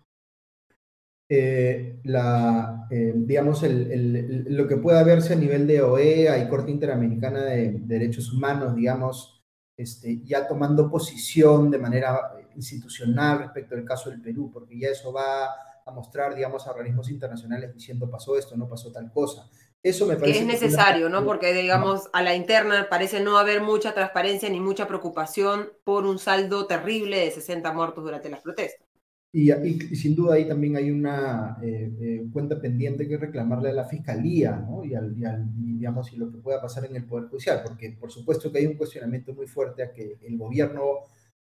eh, la, eh, digamos, lo que pueda verse a nivel de OEA y Corte Interamericana de, Derechos Humanos, digamos, este, ya tomando posición de manera institucional respecto al caso del Perú, porque ya eso va a mostrar, digamos, a organismos internacionales diciendo pasó esto, no pasó tal cosa. Eso me parece. Que es necesario, ¿no? Porque, digamos, a la interna parece no haber mucha transparencia ni mucha preocupación por un saldo terrible de 60 muertos durante las protestas. Y, sin duda ahí también hay una eh, eh, cuenta pendiente que reclamarle a la fiscalía, ¿no? Y, al, digamos, y lo que pueda pasar en el Poder Judicial, porque por supuesto que hay un cuestionamiento muy fuerte a que el gobierno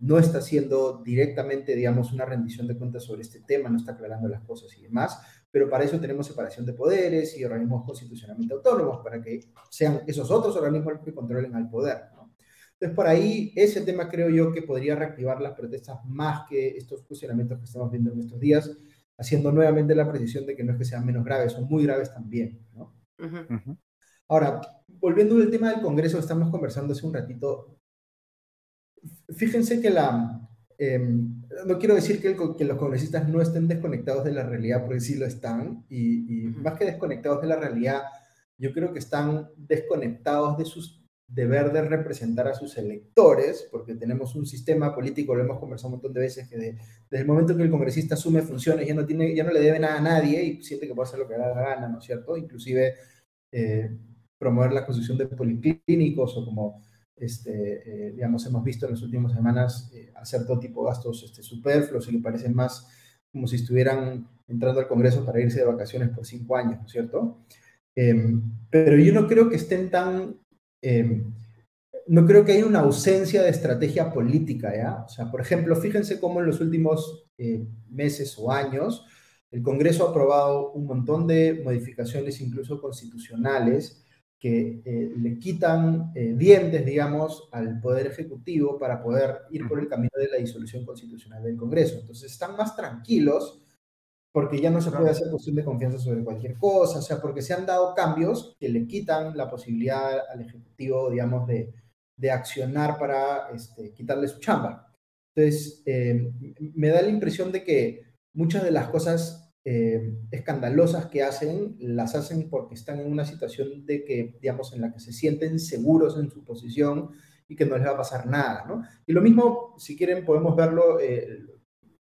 no está haciendo directamente, digamos, una rendición de cuentas sobre este tema, no está aclarando las cosas y demás, pero para eso tenemos separación de poderes y organismos constitucionalmente autónomos, para que sean esos otros organismos los que controlen al poder. Entonces, por ahí, ese tema creo yo que podría reactivar las protestas más que estos funcionamientos que estamos viendo en estos días, haciendo nuevamente la precisión de que no es que sean menos graves, son muy graves también. ¿no? Ahora, volviendo al tema del Congreso estamos conversando hace un ratito, fíjense que la... Em, no quiero decir que, que, los congresistas no estén desconectados de la realidad, porque sí lo están, y, y más que desconectados de la realidad, yo creo que están desconectados de sus deber de representar a sus electores, porque tenemos un sistema político, lo hemos conversado un montón de veces, que desde el momento que el congresista asume funciones ya no, tiene, ya no le debe nada a nadie y siente que puede hacer lo que le da la gana, ¿no es cierto? Inclusive eh, promover la construcción de policlínicos o como, este, eh, digamos, hemos visto en las últimas semanas eh, hacer todo tipo de gastos este, superfluos y que parecen más como si estuvieran entrando al Congreso para irse de vacaciones por cinco años, ¿no es cierto? Em, pero yo no creo que estén tan Em, no creo que haya una ausencia de estrategia política, ¿ya? O sea, por ejemplo, fíjense cómo en los últimos eh, meses o años el Congreso ha aprobado un montón de modificaciones, incluso constitucionales, que eh, le quitan eh, dientes, digamos, al Poder Ejecutivo para poder ir por el camino de la disolución constitucional del Congreso. Entonces, están más tranquilos porque ya no se puede hacer cuestión de confianza sobre cualquier cosa, o sea, porque se han dado cambios que le quitan la posibilidad al Ejecutivo, digamos, de, de accionar para este, quitarle su chamba. Entonces, eh, me da la impresión de que muchas de las cosas eh, escandalosas que hacen, las hacen porque están en una situación de que, digamos, en la que se sienten seguros en su posición y que no les va a pasar nada, ¿no? Y lo mismo, si quieren, podemos verlo, eh,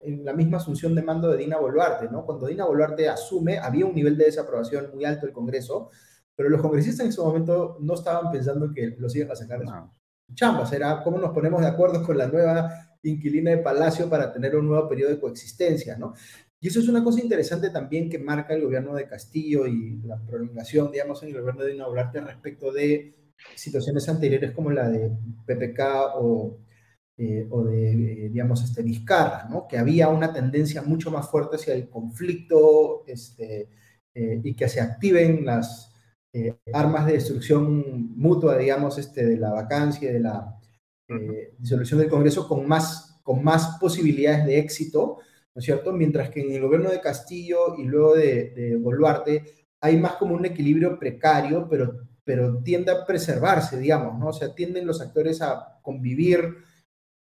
en la misma asunción de mando de Dina Boluarte, ¿no? Cuando Dina Boluarte asume, había un nivel de desaprobación muy alto del Congreso, pero los congresistas en ese momento no estaban pensando que los iban a sacar de su chambas, era cómo nos ponemos de acuerdo con la nueva inquilina de Palacio para tener un nuevo periodo de coexistencia, ¿no? Y eso es una cosa interesante también que marca el gobierno de Castillo y la prolongación, digamos, en el gobierno de Dina Boluarte respecto de situaciones anteriores como la de PPK o eh, o de, eh, digamos, este, Vizcarra, ¿no? que había una tendencia mucho más fuerte hacia el conflicto este, eh, y que se activen las armas de destrucción mutua, digamos, este, de la vacancia y de la disolución del Congreso con más, con más posibilidades de éxito, ¿no es cierto? Mientras que en el gobierno de Castillo y luego de, de Boluarte hay más como un equilibrio precario, pero, pero tiende a preservarse, digamos, ¿no? O sea, tienden los actores a convivir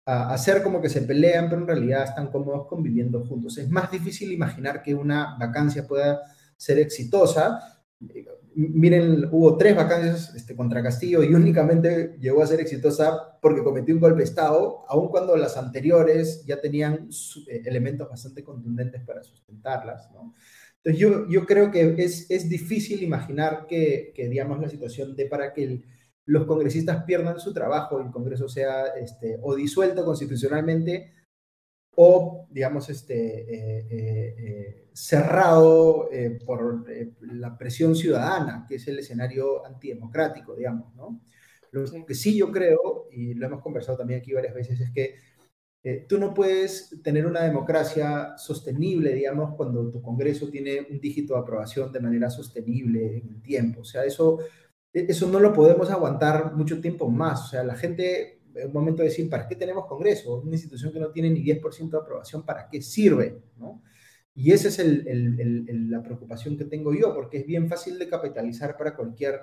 a hacer como que se pelean, pero en realidad están cómodos conviviendo juntos. Es más difícil imaginar que una vacancia pueda ser exitosa. Miren, hubo tres vacancias este, contra Castillo y únicamente llegó a ser exitosa porque cometió un golpe de Estado, aun cuando las anteriores ya tenían eh, elementos bastante contundentes para sustentarlas. ¿no? Entonces yo, yo creo que es, es difícil imaginar que, que, digamos, la situación de para que el, los congresistas pierdan su trabajo y el Congreso sea este, o disuelto constitucionalmente o, digamos, este, eh, eh, eh, cerrado por la presión ciudadana, que es el escenario antidemocrático, digamos, ¿no? Lo que sí yo creo, y lo hemos conversado también aquí varias veces, es que tú no puedes tener una democracia sostenible, digamos, cuando tu Congreso tiene un dígito de aprobación de manera sostenible en el tiempo. O sea, eso eso no lo podemos aguantar mucho tiempo más. O sea, la gente, en un momento de decir, ¿para qué tenemos Congreso? Una institución que no tiene ni 10% de aprobación, ¿para qué sirve? ¿no? Y esa es la preocupación que tengo yo, porque es bien fácil de capitalizar para cualquier,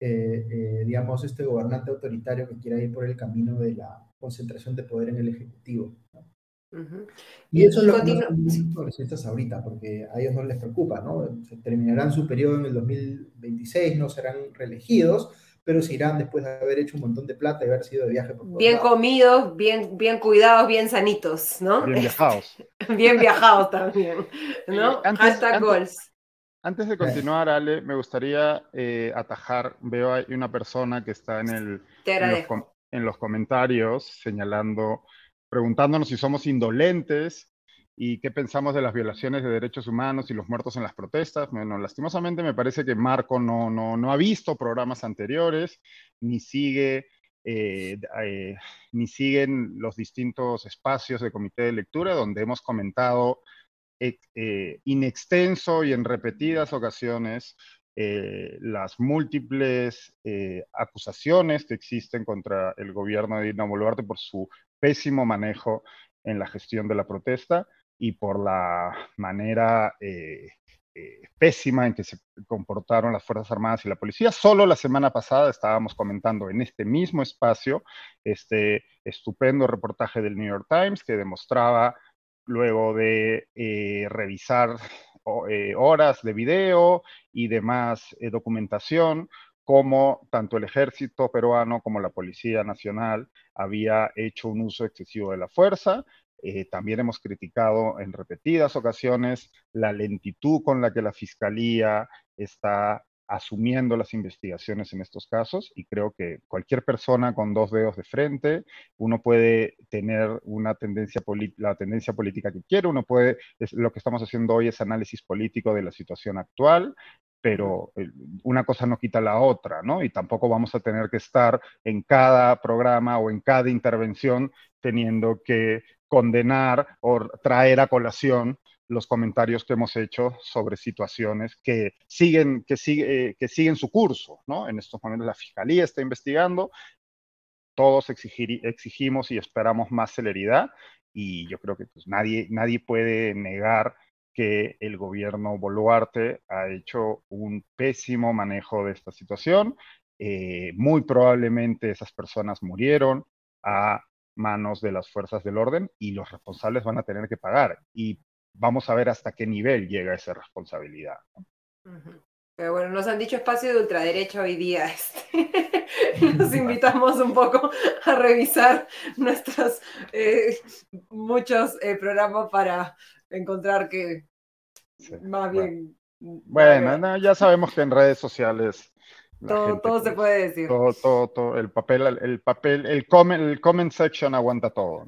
eh, eh, digamos, este gobernante autoritario que quiera ir por el camino de la concentración de poder en el Ejecutivo. Y eso es lo que los ahorita, porque a ellos no les preocupa, ¿no? Se terminarán su periodo en el 2026, no serán reelegidos, pero se irán después de haber hecho un montón de plata y haber sido de viaje. Por bien comidos, bien, bien cuidados, bien sanitos, ¿no? Bien viajados. bien viajados también, ¿no? Antes, antes, Antes de continuar, Ale, me gustaría eh, atajar, veo hay una persona que está en, el, en los comentarios señalando preguntándonos si somos indolentes ¿Y qué pensamos de las violaciones de derechos humanos y los muertos en las protestas? Bueno, lastimosamente me parece que Marco no, no, no ha visto programas anteriores, ni sigue, eh, eh, ni siguen los distintos espacios de comité de lectura donde hemos comentado eh, in extenso y en repetidas ocasiones las múltiples acusaciones que existen contra el gobierno de Dina Boluarte por su pésimo manejo en la gestión de la protesta y por la manera eh, eh, pésima en que se comportaron las Fuerzas Armadas y la policía. Solo la semana pasada estábamos comentando en este mismo espacio este estupendo reportaje del New York Times que demostraba, luego de eh, revisar horas de video y demás documentación, cómo tanto el ejército peruano como la Policía Nacional había hecho un uso excesivo de la fuerza. Eh, también hemos criticado en repetidas ocasiones la lentitud con la que la Fiscalía está asumiendo las investigaciones en estos casos y creo que cualquier persona con dos dedos de frente, uno puede tener una tendencia la tendencia política que quiere, uno puede, lo que estamos haciendo hoy es análisis político de la situación actual, pero eh, una cosa no quita la otra, ¿no? Y tampoco vamos a tener que estar en cada programa o en cada intervención teniendo que condenar o traer a colación los comentarios que hemos hecho sobre situaciones que siguen, que sigue, que siguen su curso, ¿no? En estos momentos la Fiscalía está investigando, todos exigimos y esperamos más celeridad y yo creo que pues, nadie, nadie puede negar que el gobierno Boluarte ha hecho un pésimo manejo de esta situación. Eh, muy probablemente esas personas murieron a manos de las fuerzas del orden y los responsables van a tener que pagar. Y vamos a ver hasta qué nivel llega esa responsabilidad. Pero bueno, nos han dicho espacio de ultraderecha hoy día. Este. Nos invitamos un poco a revisar nuestros eh, muchos eh, programas para encontrar que más bien... Bueno, ya sabemos que en redes sociales todo, todo se puede decir. Todo, todo, todo, el papel, el papel, el comment, el comment section aguanta todo.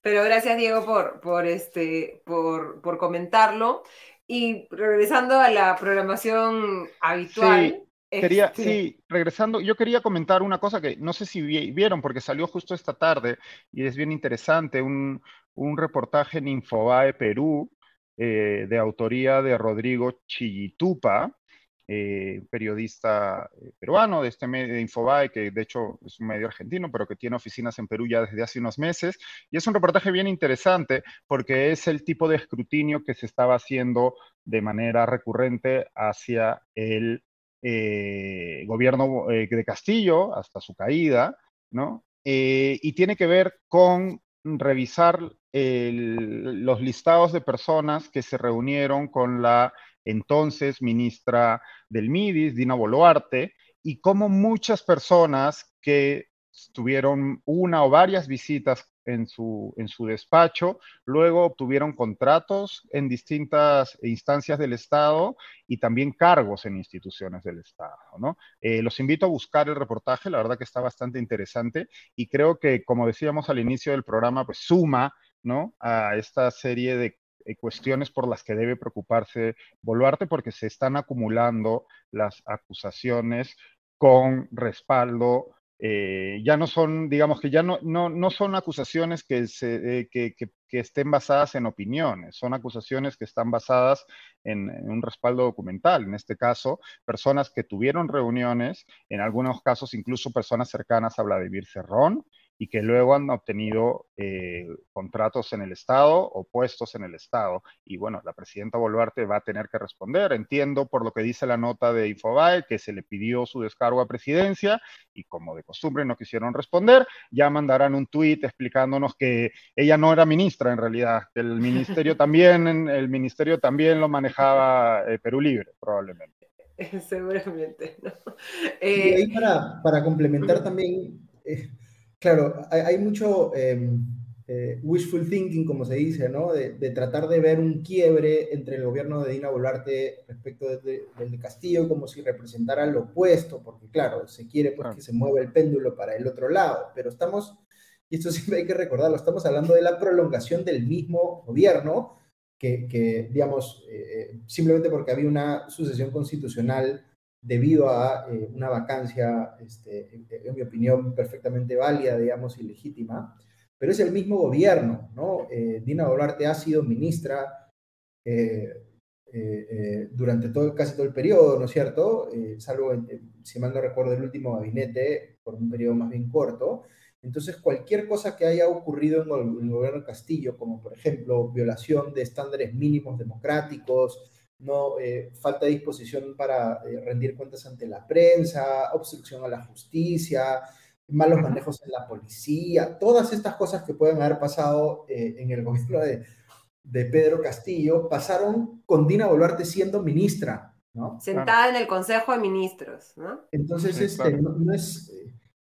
Pero gracias, Diego, por, por, este, por, por comentarlo. Y regresando a la programación habitual. Sí, quería, este sí, regresando, yo quería comentar una cosa que no sé si vieron, porque salió justo esta tarde y es bien interesante, un, un reportaje en Infobae Perú, eh, de autoría de Rodrigo Chillitupa, eh, periodista eh, peruano de este medio de Infobae, que de hecho es un medio argentino, pero que tiene oficinas en Perú ya desde hace unos meses. Y es un reportaje bien interesante porque es el tipo de escrutinio que se estaba haciendo de manera recurrente hacia el eh, gobierno de Castillo hasta su caída, ¿no? y tiene que ver con revisar los listados de personas que se reunieron con la entonces ministra del MIDIS, Dina Boluarte, y como muchas personas que tuvieron una o varias visitas en su, en su despacho, luego obtuvieron contratos en distintas instancias del Estado y también cargos en instituciones del Estado. ¿no? Eh, los invito a buscar el reportaje, la verdad que está bastante interesante y creo que, como decíamos al inicio del programa, pues suma ¿no? a esta serie de cuestiones por las que debe preocuparse Boluarte porque se están acumulando las acusaciones con respaldo. Eh, ya no son, digamos que ya no, no, son acusaciones que, se, eh, que, estén basadas en opiniones, son acusaciones que están basadas en, en, un respaldo documental. En este caso, personas que tuvieron reuniones, en algunos casos incluso personas cercanas a Vladimir Cerrón, y que luego han obtenido eh, contratos en el Estado o puestos en el Estado. Y bueno, la presidenta Boluarte va a tener que responder. Entiendo por lo que dice la nota de Infobae que se le pidió su descargo a presidencia y como de costumbre no quisieron responder, ya mandarán un tuit explicándonos que ella no era ministra en realidad, que el ministerio también, el ministerio también lo manejaba eh, Perú Libre, probablemente. Seguramente. ¿no? y ahí para, para complementar también, eh, Claro, hay, mucho em, eh, wishful thinking, como se dice, ¿no? De, tratar de ver un quiebre entre el gobierno de Dina Boluarte respecto del de, Castillo, como si representara lo opuesto, porque claro, se quiere pues, que se mueva el péndulo para el otro lado, pero estamos y esto siempre hay que recordarlo, estamos hablando de la prolongación del mismo gobierno, que, digamos, eh, simplemente porque había una sucesión constitucional debido a eh, una vacancia, este, en, mi opinión, perfectamente válida, digamos, y legítima, pero es el mismo gobierno, ¿no? Eh, Dina Boluarte ha sido ministra durante todo, casi todo el periodo, ¿no es cierto? salvo, si mal no recuerdo, el último gabinete, por un periodo más bien corto, entonces, cualquier cosa que haya ocurrido en el, gobierno de Castillo, como por ejemplo violación de estándares mínimos democráticos, no eh, falta de disposición para eh, rendir cuentas ante la prensa, obstrucción a la justicia, malos manejos en la policía, todas estas cosas que pueden haber pasado eh, en el gobierno de, Pedro Castillo, pasaron con Dina Boluarte siendo ministra, ¿no? Sentada en el Consejo de Ministros, ¿no? Entonces, este, no, es,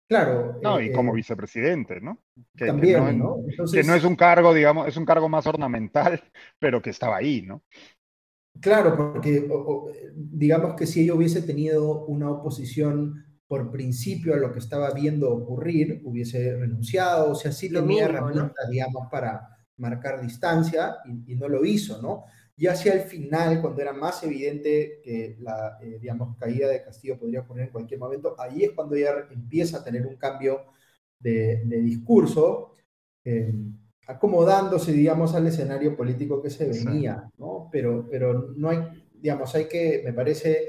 Claro. No, y como vicepresidente, ¿no? Que, también, no, que no es un cargo, digamos, es un cargo más ornamental, pero que estaba ahí, ¿no? Claro, porque digamos que si ella hubiese tenido una oposición por principio a lo que estaba viendo ocurrir, hubiese renunciado, o sea, sí tenía herramientas, digamos, para marcar distancia y, y, no lo hizo, ¿no? Y hacia el final, cuando era más evidente que la, eh, digamos, caída de Castillo podría ocurrir en cualquier momento, ahí es cuando ella empieza a tener un cambio de, discurso, eh, acomodándose, digamos, al escenario político que se venía, ¿no? Pero, pero no hay, digamos, hay que, me parece,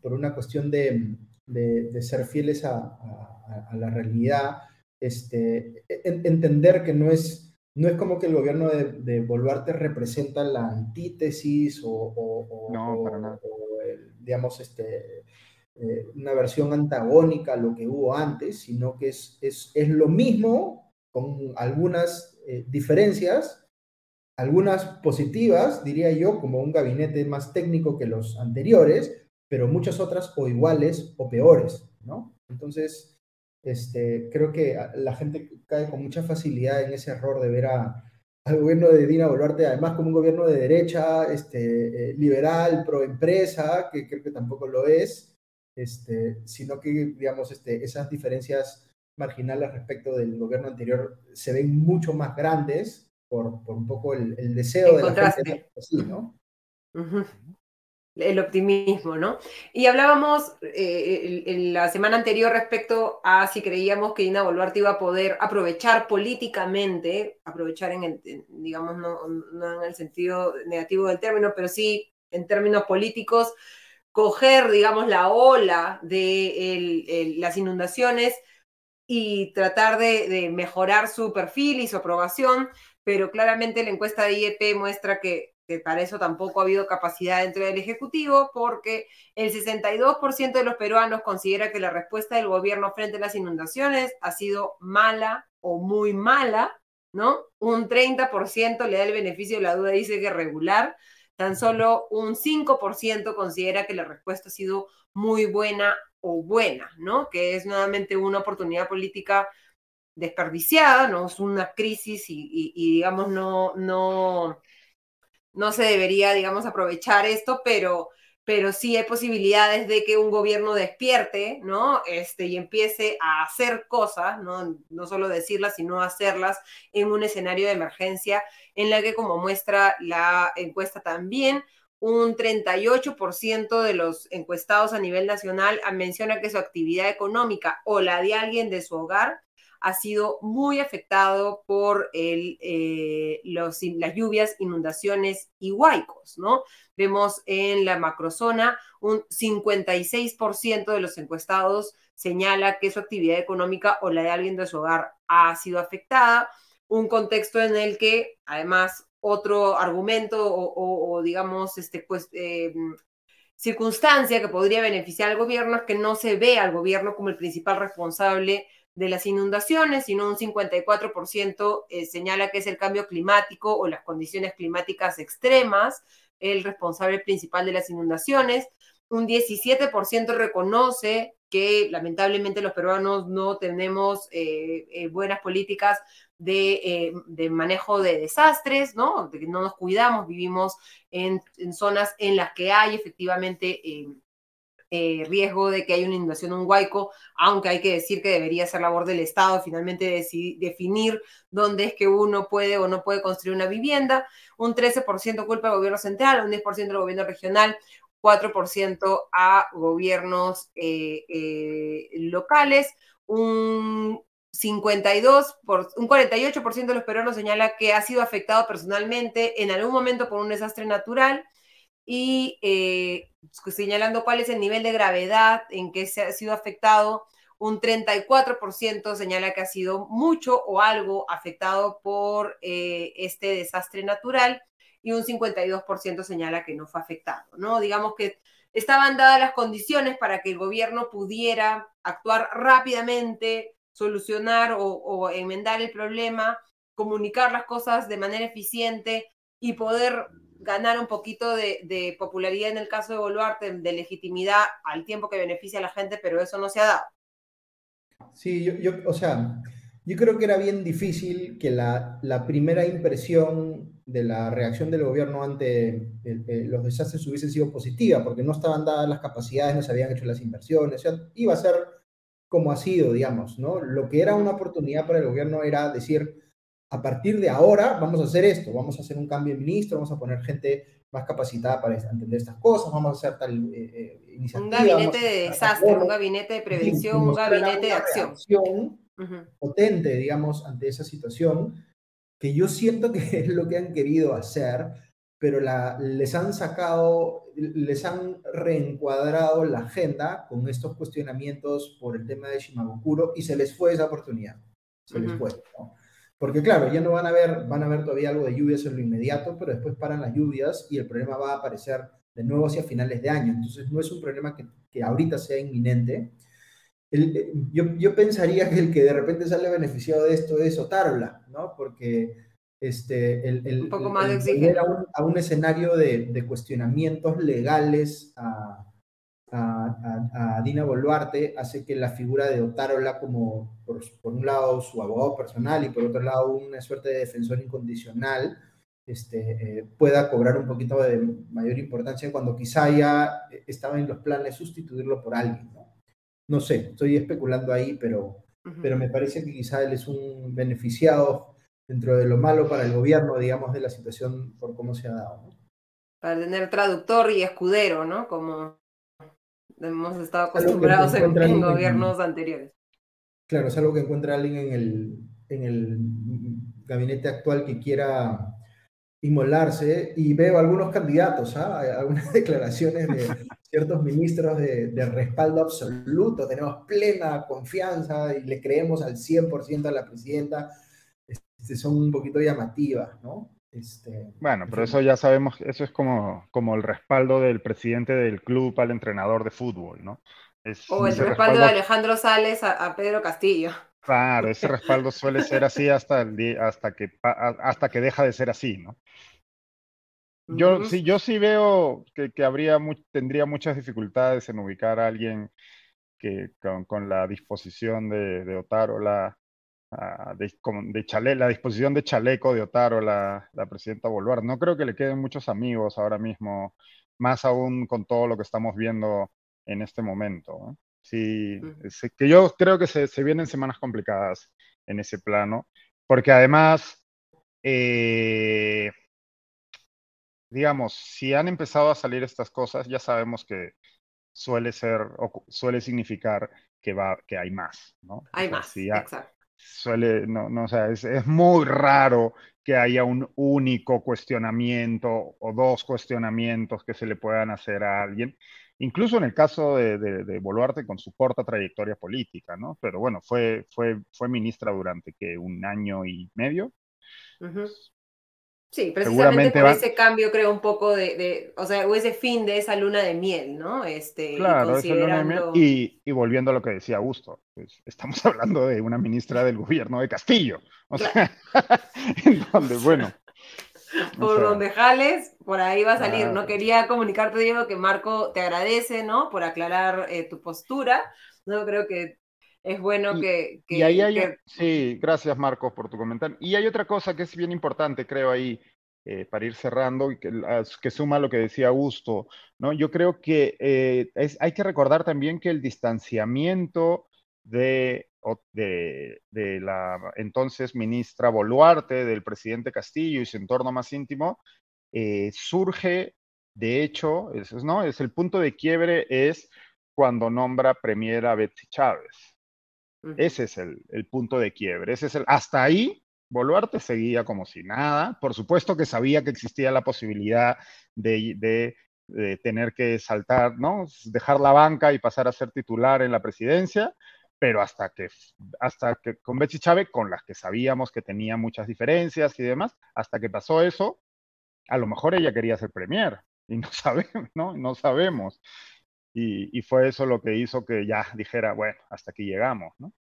por una cuestión de, de, ser fieles a, a, a, la realidad, este, entender que no es no es como que el gobierno de, de Boluarte representa la antítesis o, digamos, este, eh, una versión antagónica a lo que hubo antes, sino que es, es, lo mismo con algunas eh, diferencias, algunas positivas, diría yo, como un gabinete más técnico que los anteriores, pero muchas otras o iguales o peores, ¿no? Entonces, este, creo que la gente cae con mucha facilidad en ese error de ver a, al gobierno de Dina Boluarte, además como un gobierno de derecha, este, eh, liberal, pro empresa, que creo que tampoco lo es, este, sino que, digamos, este, esas diferencias marginales respecto del gobierno anterior se ven mucho más grandes por, por un poco el, deseo de la gente así, ¿no? el optimismo, ¿no? Y hablábamos eh, en la semana anterior respecto a si creíamos que Dina Boluarte iba a poder aprovechar políticamente, aprovechar en el, digamos, no, en el sentido negativo del término, pero sí en términos políticos, coger, digamos, la ola de las inundaciones y tratar de, de mejorar su perfil y su aprobación, pero claramente la encuesta de IEP muestra que que para eso tampoco ha habido capacidad dentro del Ejecutivo, porque el 62% de los peruanos considera que la respuesta del gobierno frente a las inundaciones ha sido mala o muy mala, ¿no? Un 30% le da el beneficio de la duda, dice que regular, tan solo un 5% considera que la respuesta ha sido muy buena o buena, ¿no? Que es nuevamente una oportunidad política desperdiciada, ¿no? Es una crisis y, digamos, no, no, no se debería, digamos, aprovechar esto, pero, pero sí hay posibilidades de que un gobierno despierte, ¿no? Este, y empiece a hacer cosas, ¿no? No solo decirlas, sino hacerlas en un escenario de emergencia en la que, como muestra la encuesta también, un 38% de los encuestados a nivel nacional menciona que su actividad económica o la de alguien de su hogar ha sido muy afectado por eh, las lluvias, inundaciones y huaicos, ¿no? Vemos en la macrozona un 56% de los encuestados señala que su actividad económica o la de alguien de su hogar ha sido afectada, un contexto en el que además otro argumento o, digamos, este, pues, eh, circunstancia que podría beneficiar al gobierno es que no se ve al gobierno como el principal responsable de las inundaciones, sino un 54% eh, señala que es el cambio climático o las condiciones climáticas extremas el responsable principal de las inundaciones. Un 17% reconoce que lamentablemente los peruanos no tenemos eh, eh, buenas políticas de, manejo de desastres, ¿no? De que no nos cuidamos, vivimos en, en zonas en las que hay efectivamente eh, riesgo de que haya una inundación, un huaico, aunque hay que decir que debería ser labor del Estado finalmente definir dónde es que uno puede o no puede construir una vivienda, un 13% culpa al gobierno central, un 10% al gobierno regional, 4% a gobiernos eh, eh, locales, un 52, por, un 48% de los peruanos señala que ha sido afectado personalmente en algún momento por un desastre natural y eh, señalando cuál es el nivel de gravedad en que se ha sido afectado. Un 34% señala que ha sido mucho o algo afectado por eh, este desastre natural y un 52% señala que no fue afectado, ¿no? Digamos que estaban dadas las condiciones para que el gobierno pudiera actuar rápidamente, solucionar o, o enmendar el problema, comunicar las cosas de manera eficiente y poder ganar un poquito de, popularidad en el caso de Boluarte, de legitimidad al tiempo que beneficia a la gente, pero eso no se ha dado. Sí, yo, o sea, yo creo que era bien difícil que la, primera impresión de la reacción del gobierno ante los desastres hubiese sido positiva, porque no estaban dadas las capacidades, no se habían hecho las inversiones, o sea, iba a ser como ha sido, digamos, ¿no? Lo que era una oportunidad para el gobierno era decir, a partir de ahora vamos a hacer esto, vamos a hacer un cambio de ministro, vamos a poner gente más capacitada para entender estas cosas, vamos a hacer tal eh, eh, iniciativa. Un gabinete de desastre, un gabinete de prevención, un gabinete de acción. Potente, digamos, ante esa situación, que yo siento que es lo que han querido hacer, pero la, les han sacado, les han reencuadrado la agenda con estos cuestionamientos por el tema de Shimabukuro y se les fue esa oportunidad. Se les fue. ¿no? Porque claro, ya no van a ver, van a ver todavía algo de lluvias en lo inmediato, pero después paran las lluvias y el problema va a aparecer de nuevo hacia finales de año. Entonces no es un problema que, que ahorita sea inminente. Eh, yo, yo, pensaría que el que de repente sale beneficiado de esto es Otárola, ¿no? Porque este, el, el, un poco más de a, un, a un, escenario de, de cuestionamientos legales a, a, Dina Boluarte hace que la figura de Otárola como, por, un lado, su abogado personal y por otro lado, una suerte de defensor incondicional, este, eh, pueda cobrar un poquito de mayor importancia cuando quizá ya estaba en los planes sustituirlo por alguien. No, no sé, estoy especulando ahí, pero, pero me parece que quizá él es un beneficiado dentro de lo malo para el gobierno, digamos, de la situación por cómo se ha dado. Para tener traductor y escudero, ¿no? Como hemos estado acostumbrados en, gobiernos anteriores. Claro, es algo que encuentra alguien en el, en el gabinete actual que quiera inmolarse y veo algunos candidatos, ¿ah? algunas declaraciones de ciertos ministros de, de, respaldo absoluto, tenemos plena confianza y le creemos al 100% a la presidenta, este, son un poquito llamativas, ¿no? Este, bueno, pero eso ya sabemos, eso es como, como el respaldo del presidente del club al entrenador de fútbol, ¿no? o el respaldo, de Alejandro Sales a, Pedro Castillo. Claro, ese respaldo suele ser así hasta, el hasta, que, hasta que deja de ser así, ¿no? Yo, sí, yo sí veo que, que habría tendría muchas dificultades en ubicar a alguien que con, con la disposición de, de Otárola de, la disposición de chaleco de Otaro, la, la presidenta Boluarte. No creo que le queden muchos amigos ahora mismo, más aún con todo lo que estamos viendo en este momento. Sí, que yo creo que se, se, vienen semanas complicadas en ese plano, porque además, eh, digamos, si han empezado a salir estas cosas, ya sabemos que suele ser, o suele significar que, va, que hay más, ¿no? Hay más, exacto suele, no, no, o sea, es, es, muy raro que haya un único cuestionamiento o dos cuestionamientos que se le puedan hacer a alguien, incluso en el caso de, de, Boluarte con su corta trayectoria política, ¿no? Pero bueno, fue, fue, fue ministra durante que un año y medio. Sí, precisamente por ese cambio creo un poco de, o sea, o ese fin de esa luna de miel, ¿no? Este, claro, y, luna de miel. Y, volviendo a lo que decía Augusto, pues, estamos hablando de una ministra del gobierno de Castillo, o sea, en donde, bueno. Por donde jales, por ahí va a salir. No quería comunicarte, Diego, que Marco te agradece, ¿no? Por aclarar eh, tu postura. No creo que es bueno que, Y ahí hay, sí, gracias Marcos por tu comentario. Y hay otra cosa que es bien importante, creo ahí, eh, para ir cerrando, y que, que, suma lo que decía Augusto, ¿no? Yo creo que eh, es, hay que recordar también que el distanciamiento de, de, de, la entonces ministra Boluarte, del presidente Castillo y su entorno más íntimo, eh, surge, de hecho, es, ¿no? es el punto de quiebre es cuando nombra premier a Betsy Chávez. Ese es el, punto de quiebre. Ese es el, hasta ahí Boluarte seguía como si nada. Por supuesto que sabía que existía la posibilidad de, tener que saltar, ¿no? Dejar la banca y pasar a ser titular en la presidencia, pero hasta que, hasta que con Betsy Chávez, con las que sabíamos que tenía muchas diferencias y demás, hasta que pasó eso, a lo mejor ella quería ser premier y no sabemos, ¿no? No sabemos. Y, y, fue eso lo que hizo que ya dijera, bueno, hasta aquí llegamos, ¿no?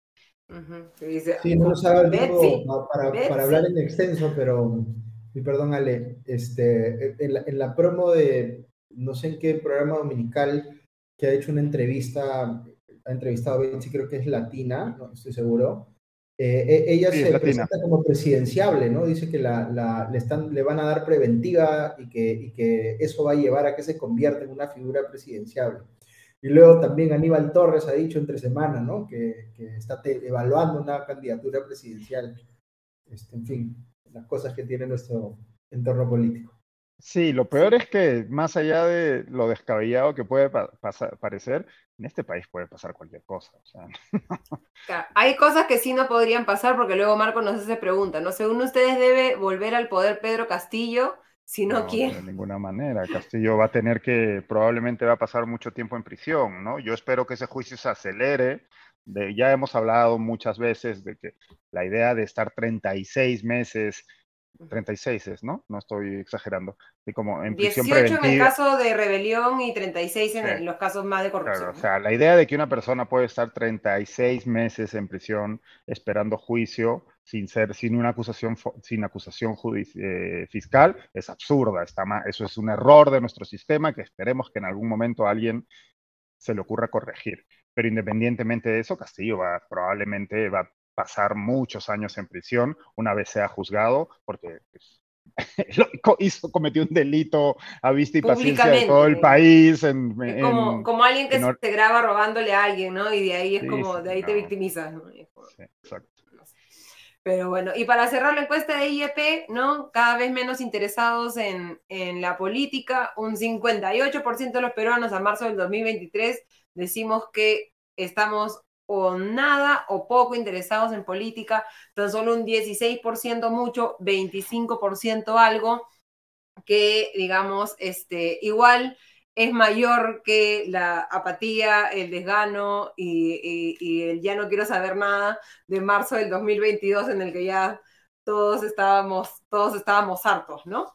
sí, no nos haga el tiempo para, para, hablar en extenso, pero, y perdón Ale, este, en, la, en la promo de, no sé en qué programa dominical, que ha hecho una entrevista, ha entrevistado a Betsy, creo que es latina, no estoy seguro, eh, e, ella se presenta como presidenciable, ¿no? Dice que la, la, le, están, le van a dar preventiva y que, y que eso va a llevar a que se convierta en una figura presidenciable. Y luego también Aníbal Torres ha dicho entre semanas, ¿no? Que, que está evaluando una candidatura presidencial. Este, en fin, las cosas que tiene nuestro entorno político. Sí, lo peor es que más allá de lo descabellado que puede pasar, parecer, en este país puede pasar cualquier cosa. O sea. hay cosas que sí no podrían pasar porque luego Marco nos hace pregunta, ¿no? Según ustedes debe volver al poder Pedro Castillo si no, quiere. De ninguna manera. Castillo va a tener que, probablemente va a pasar mucho tiempo en prisión, ¿no? Yo espero que ese juicio se acelere. De, ya hemos hablado muchas veces de que la idea de estar 36 meses 36 es, ¿no? No estoy exagerando. Y como en 18 en el caso de rebelión y 36 en, los casos más de corrupción. o sea, la idea de que una persona puede estar 36 meses en prisión esperando juicio sin ser, sin una acusación, sin acusación eh, fiscal es absurda. Está eso es un error de nuestro sistema que esperemos que en algún momento alguien se le ocurra corregir. Pero independientemente de eso, Castillo va, probablemente va a pasar muchos años en prisión una vez sea juzgado, porque pues, hizo, cometió un delito a vista y paciencia de todo el país. En, como, alguien que se graba robándole a alguien, ¿no? Y de ahí es como, de ahí te victimizas. Sí, exacto. Pero bueno, y para cerrar la encuesta de IEP, ¿no? Cada vez menos interesados en, en la política, un 58% de los peruanos a marzo del 2023 decimos que estamos o nada o poco interesados en política, tan solo un 16% mucho, 25% algo, que digamos, este, igual es mayor que la apatía, el desgano y, y, el ya no quiero saber nada de marzo del 2022 en el que ya todos estábamos, todos estábamos hartos, ¿no?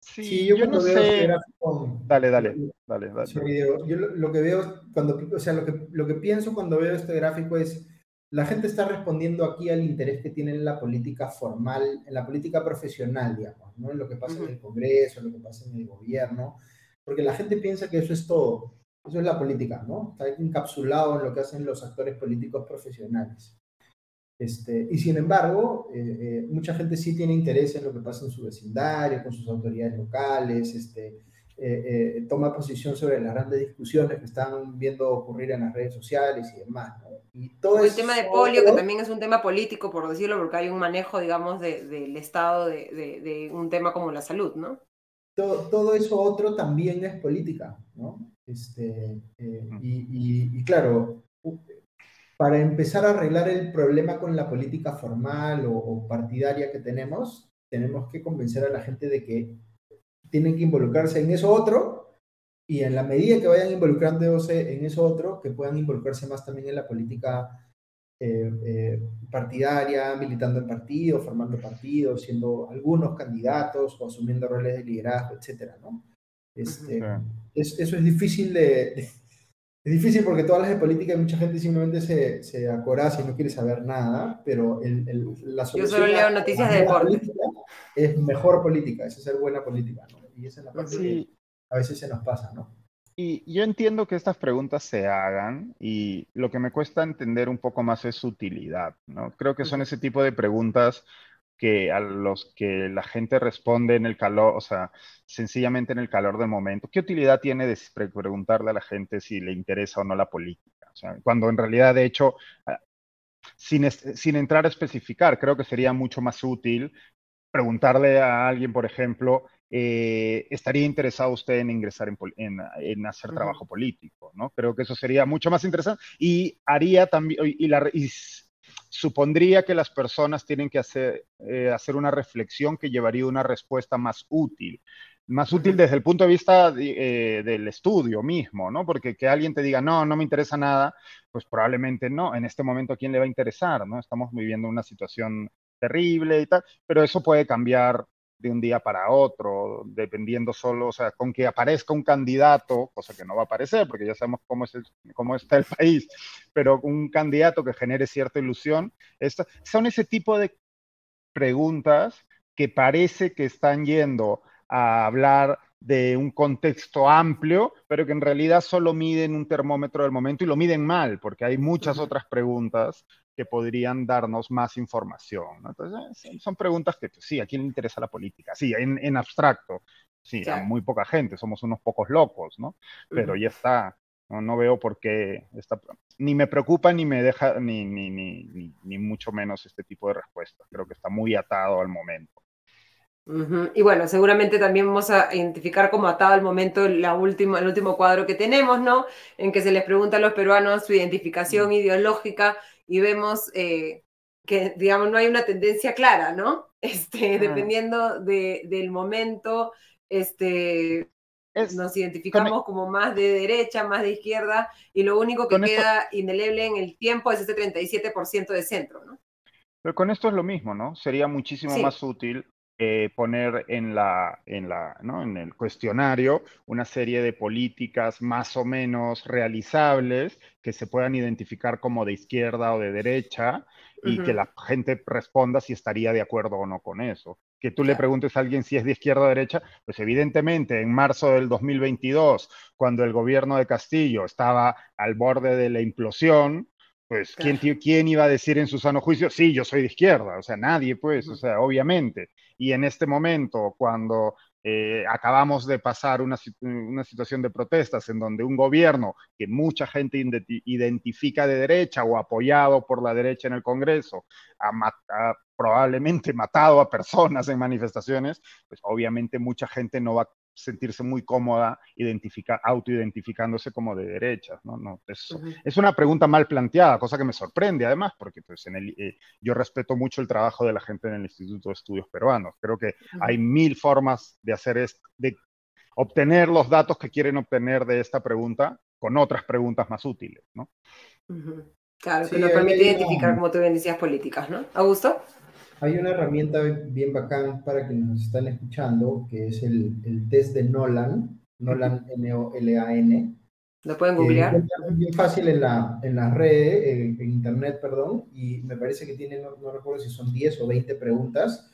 Sí, yo, no sé. Dale, dale, dale, dale. yo lo, que veo cuando, o sea, lo que, lo que pienso cuando veo este gráfico es, la gente está respondiendo aquí al interés que tiene en la política formal, en la política profesional, digamos, ¿no? En lo que pasa en el Congreso, en lo que pasa en el gobierno, porque la gente piensa que eso es todo, eso es la política, ¿no? Está encapsulado en lo que hacen los actores políticos profesionales. Este, y sin embargo, eh, eh, mucha gente sí tiene interés en lo que pasa en su vecindario, con sus autoridades locales, este, eh, toma posición sobre las grandes discusiones que están viendo ocurrir en las redes sociales y demás. Y todo el tema de polio, que también es un tema político, por decirlo, porque hay un manejo, digamos, del Estado de, de, un tema como la salud, ¿no? Todo, todo, eso otro también es política, ¿no? Este, y, y, claro, para empezar a arreglar el problema con la política formal o, partidaria que tenemos, tenemos que convencer a la gente de que tienen que involucrarse en eso otro y en la medida que vayan involucrándose en eso otro, que puedan involucrarse más también en la política eh, eh, partidaria, militando en partidos, formando partidos, siendo algunos candidatos o asumiendo roles de liderazgo, etcétera, ¿no? Este, eso es difícil de, es difícil porque todas las de política, mucha gente simplemente se, se acoraza y no quiere saber nada, pero el, el, la solución. Yo solo leo noticias de deporte. Es mejor política, es ser buena política, ¿no? Y esa es la parte que a veces se nos pasa, ¿no? Y yo entiendo que estas preguntas se hagan y lo que me cuesta entender un poco más es su utilidad, ¿no? Creo que son ese tipo de preguntas que a los que la gente responde en el calor, o sea, sencillamente en el calor del momento. ¿Qué utilidad tiene de preguntarle a la gente si le interesa o no la política? O sea, cuando en realidad, de hecho, ah, sin, sin entrar a especificar, creo que sería mucho más útil preguntarle a alguien, por ejemplo, eh, ¿estaría interesado usted en ingresar en, en, hacer trabajo político? ¿no? Creo que eso sería mucho más interesante y haría también, y, la, y supondría que las personas tienen que hacer, eh, hacer una reflexión que llevaría una respuesta más útil. Más útil desde el punto de vista eh, del estudio mismo, ¿no? Porque que alguien te diga, no, no me interesa nada, pues probablemente no. En este momento, ¿a quién le va a interesar, no? Estamos viviendo una situación terrible y tal, pero eso puede cambiar de un día para otro, dependiendo solo, o sea, con que aparezca un candidato, cosa que no va a aparecer porque ya sabemos cómo, es cómo está el país, pero un candidato que genere cierta ilusión, son ese tipo de preguntas que parece que están yendo a hablar de un contexto amplio, pero que en realidad solo miden un termómetro del momento y lo miden mal, porque hay muchas otras preguntas que podrían darnos más información. Entonces, son preguntas que pues, sí, ¿a quién le interesa la política? Sí, en, abstracto, sí, a muy poca gente, somos unos pocos locos, ¿no? Pero ya está, no, veo por qué, está, ni me preocupa ni me deja, ni, ni, ni, ni, mucho menos este tipo de respuestas. Creo que está muy atado al momento. Y bueno, seguramente también vamos a identificar como atado al momento la última, el último cuadro que tenemos, ¿no? En que se les pregunta a los peruanos su identificación ideológica y vemos eh, que, digamos, no hay una tendencia clara, ¿no? Este, dependiendo del momento, este, nos identificamos como más de derecha, más de izquierda, y lo único que queda indeleble en el tiempo es ese 37% de centro, ¿no? Pero con esto es lo mismo, ¿no? Sería muchísimo más útil eh, poner en, la, en, la, ¿no? en el cuestionario una serie de políticas más o menos realizables que se puedan identificar como de izquierda o de derecha y que la gente responda si estaría de acuerdo o no con eso. Que tú le preguntes a alguien si es de izquierda o derecha, pues evidentemente en marzo del 2022, cuando el gobierno de Castillo estaba al borde de la implosión, pues ¿quién, ¿quién, iba a decir en su sano juicio, sí, yo soy de izquierda? O sea, nadie, pues, o sea, obviamente. Y en este momento, cuando eh, acabamos de pasar una, una, situación de protestas en donde un gobierno que mucha gente identifica de derecha o apoyado por la derecha en el Congreso ha, ha probablemente matado a personas en manifestaciones, pues obviamente mucha gente no va a sentirse muy cómoda identifica, autoidentificándose como de derechas. ¿no? no es, es, una pregunta mal planteada, cosa que me sorprende además, porque pues, en el, eh, yo respeto mucho el trabajo de la gente en el Instituto de Estudios Peruanos. Creo que hay mil formas de hacer esto, de obtener los datos que quieren obtener de esta pregunta con otras preguntas más útiles. ¿no? Claro, que nos permite identificar, como tú bien decías, políticas, ¿no? ¿Augusto? Hay una herramienta bien bacán para quienes nos están escuchando, que es el, el test de Nolan, Nolan N-O-L-A-N. ¿Lo pueden googlear? es bien fácil en la, en las redes, en, internet, perdón, y me parece que tiene, no, recuerdo si son 10 o 20 preguntas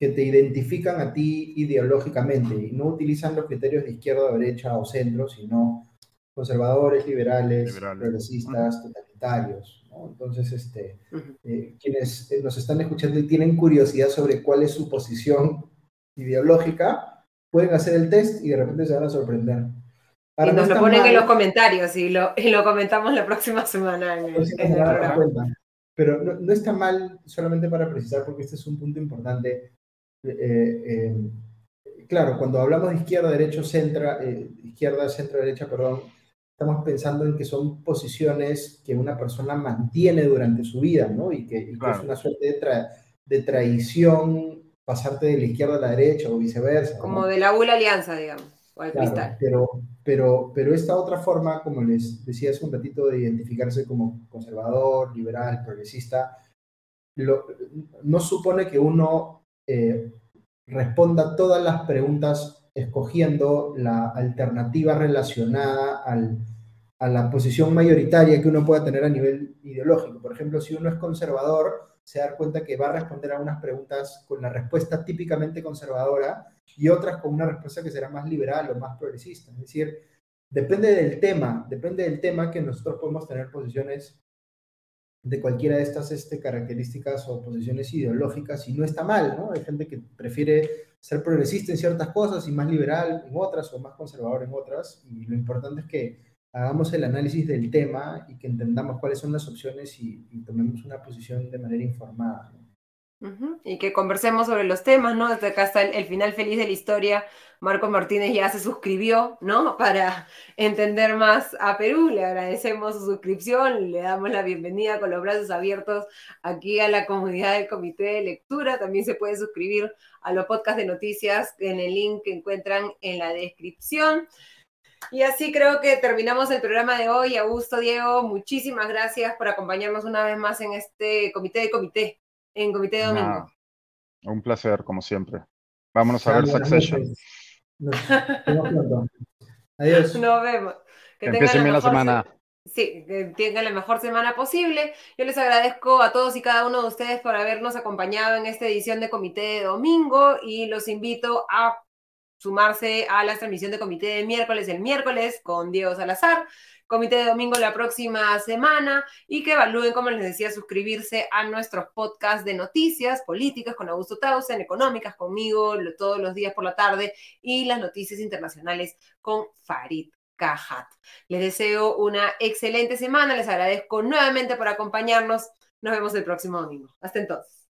que te identifican a ti ideológicamente y no utilizan los criterios de izquierda, derecha o centro, sino conservadores, liberales, progresistas, totalitarios. Entonces, este, eh, quienes eh, nos están escuchando y tienen curiosidad sobre cuál es su posición ideológica, pueden hacer el test y de repente se van a sorprender. y nos lo ponen en los comentarios y lo, y lo comentamos la próxima semana en el, programa. Pero no, no, está mal, solamente para precisar, porque este es un punto importante. Eh, claro, cuando hablamos de izquierda, derecho, centro, izquierda, centro, derecha, perdón, estamos pensando en que son posiciones que una persona mantiene durante su vida, ¿no? Y que, es una suerte de, de, traición pasarte de la izquierda a la derecha o viceversa. Como de la bula alianza, digamos, o al cristal. Pero, pero, pero esta otra forma, como les decía hace un ratito, de identificarse como conservador, liberal, progresista, no supone que uno eh, responda todas las preguntas escogiendo la alternativa relacionada al, a la posición mayoritaria que uno pueda tener a nivel ideológico. Por ejemplo, si uno es conservador, se da cuenta que va a responder a unas preguntas con la respuesta típicamente conservadora y otras con una respuesta que será más liberal o más progresista. Es decir, depende del tema, depende del tema que nosotros podemos tener posiciones de cualquiera de estas este, características o posiciones ideológicas y no está mal, ¿no? Hay gente que prefiere ser progresista en ciertas cosas y más liberal en otras o más conservador en otras y lo importante es que hagamos el análisis del tema y que entendamos cuáles son las opciones y, tomemos una posición de manera informada. Y que conversemos sobre los temas, ¿no? Hasta acá está el, final feliz de la historia. Marco Martínez ya se suscribió, ¿no? Para entender más a Perú. Le agradecemos su suscripción, le damos la bienvenida con los brazos abiertos aquí a la comunidad del Comité de Lectura. También se puede suscribir a los podcasts de noticias en el link que encuentran en la descripción. Y así creo que terminamos el programa de hoy. Augusto, Diego, muchísimas gracias por acompañarnos una vez más en este comité de comité, en Comité de Domingo. un placer, como siempre. Vámonos a ver Succession. Nos Adiós. Nos vemos. Que, empiecen bien la semana. Sí, que tengan la mejor semana posible. Yo les agradezco a todos y cada uno de ustedes por habernos acompañado en esta edición de Comité de Domingo y los invito a sumarse a la transmisión de comité de miércoles el miércoles con Diego Salazar, comité de domingo la próxima semana y que evalúen, como les decía, suscribirse a nuestros podcasts de noticias políticas con Augusto Tausen, económicas conmigo todos los días por la tarde y las noticias internacionales con Farid Cajat. Les deseo una excelente semana, les agradezco nuevamente por acompañarnos. Nos vemos el próximo domingo. Hasta entonces.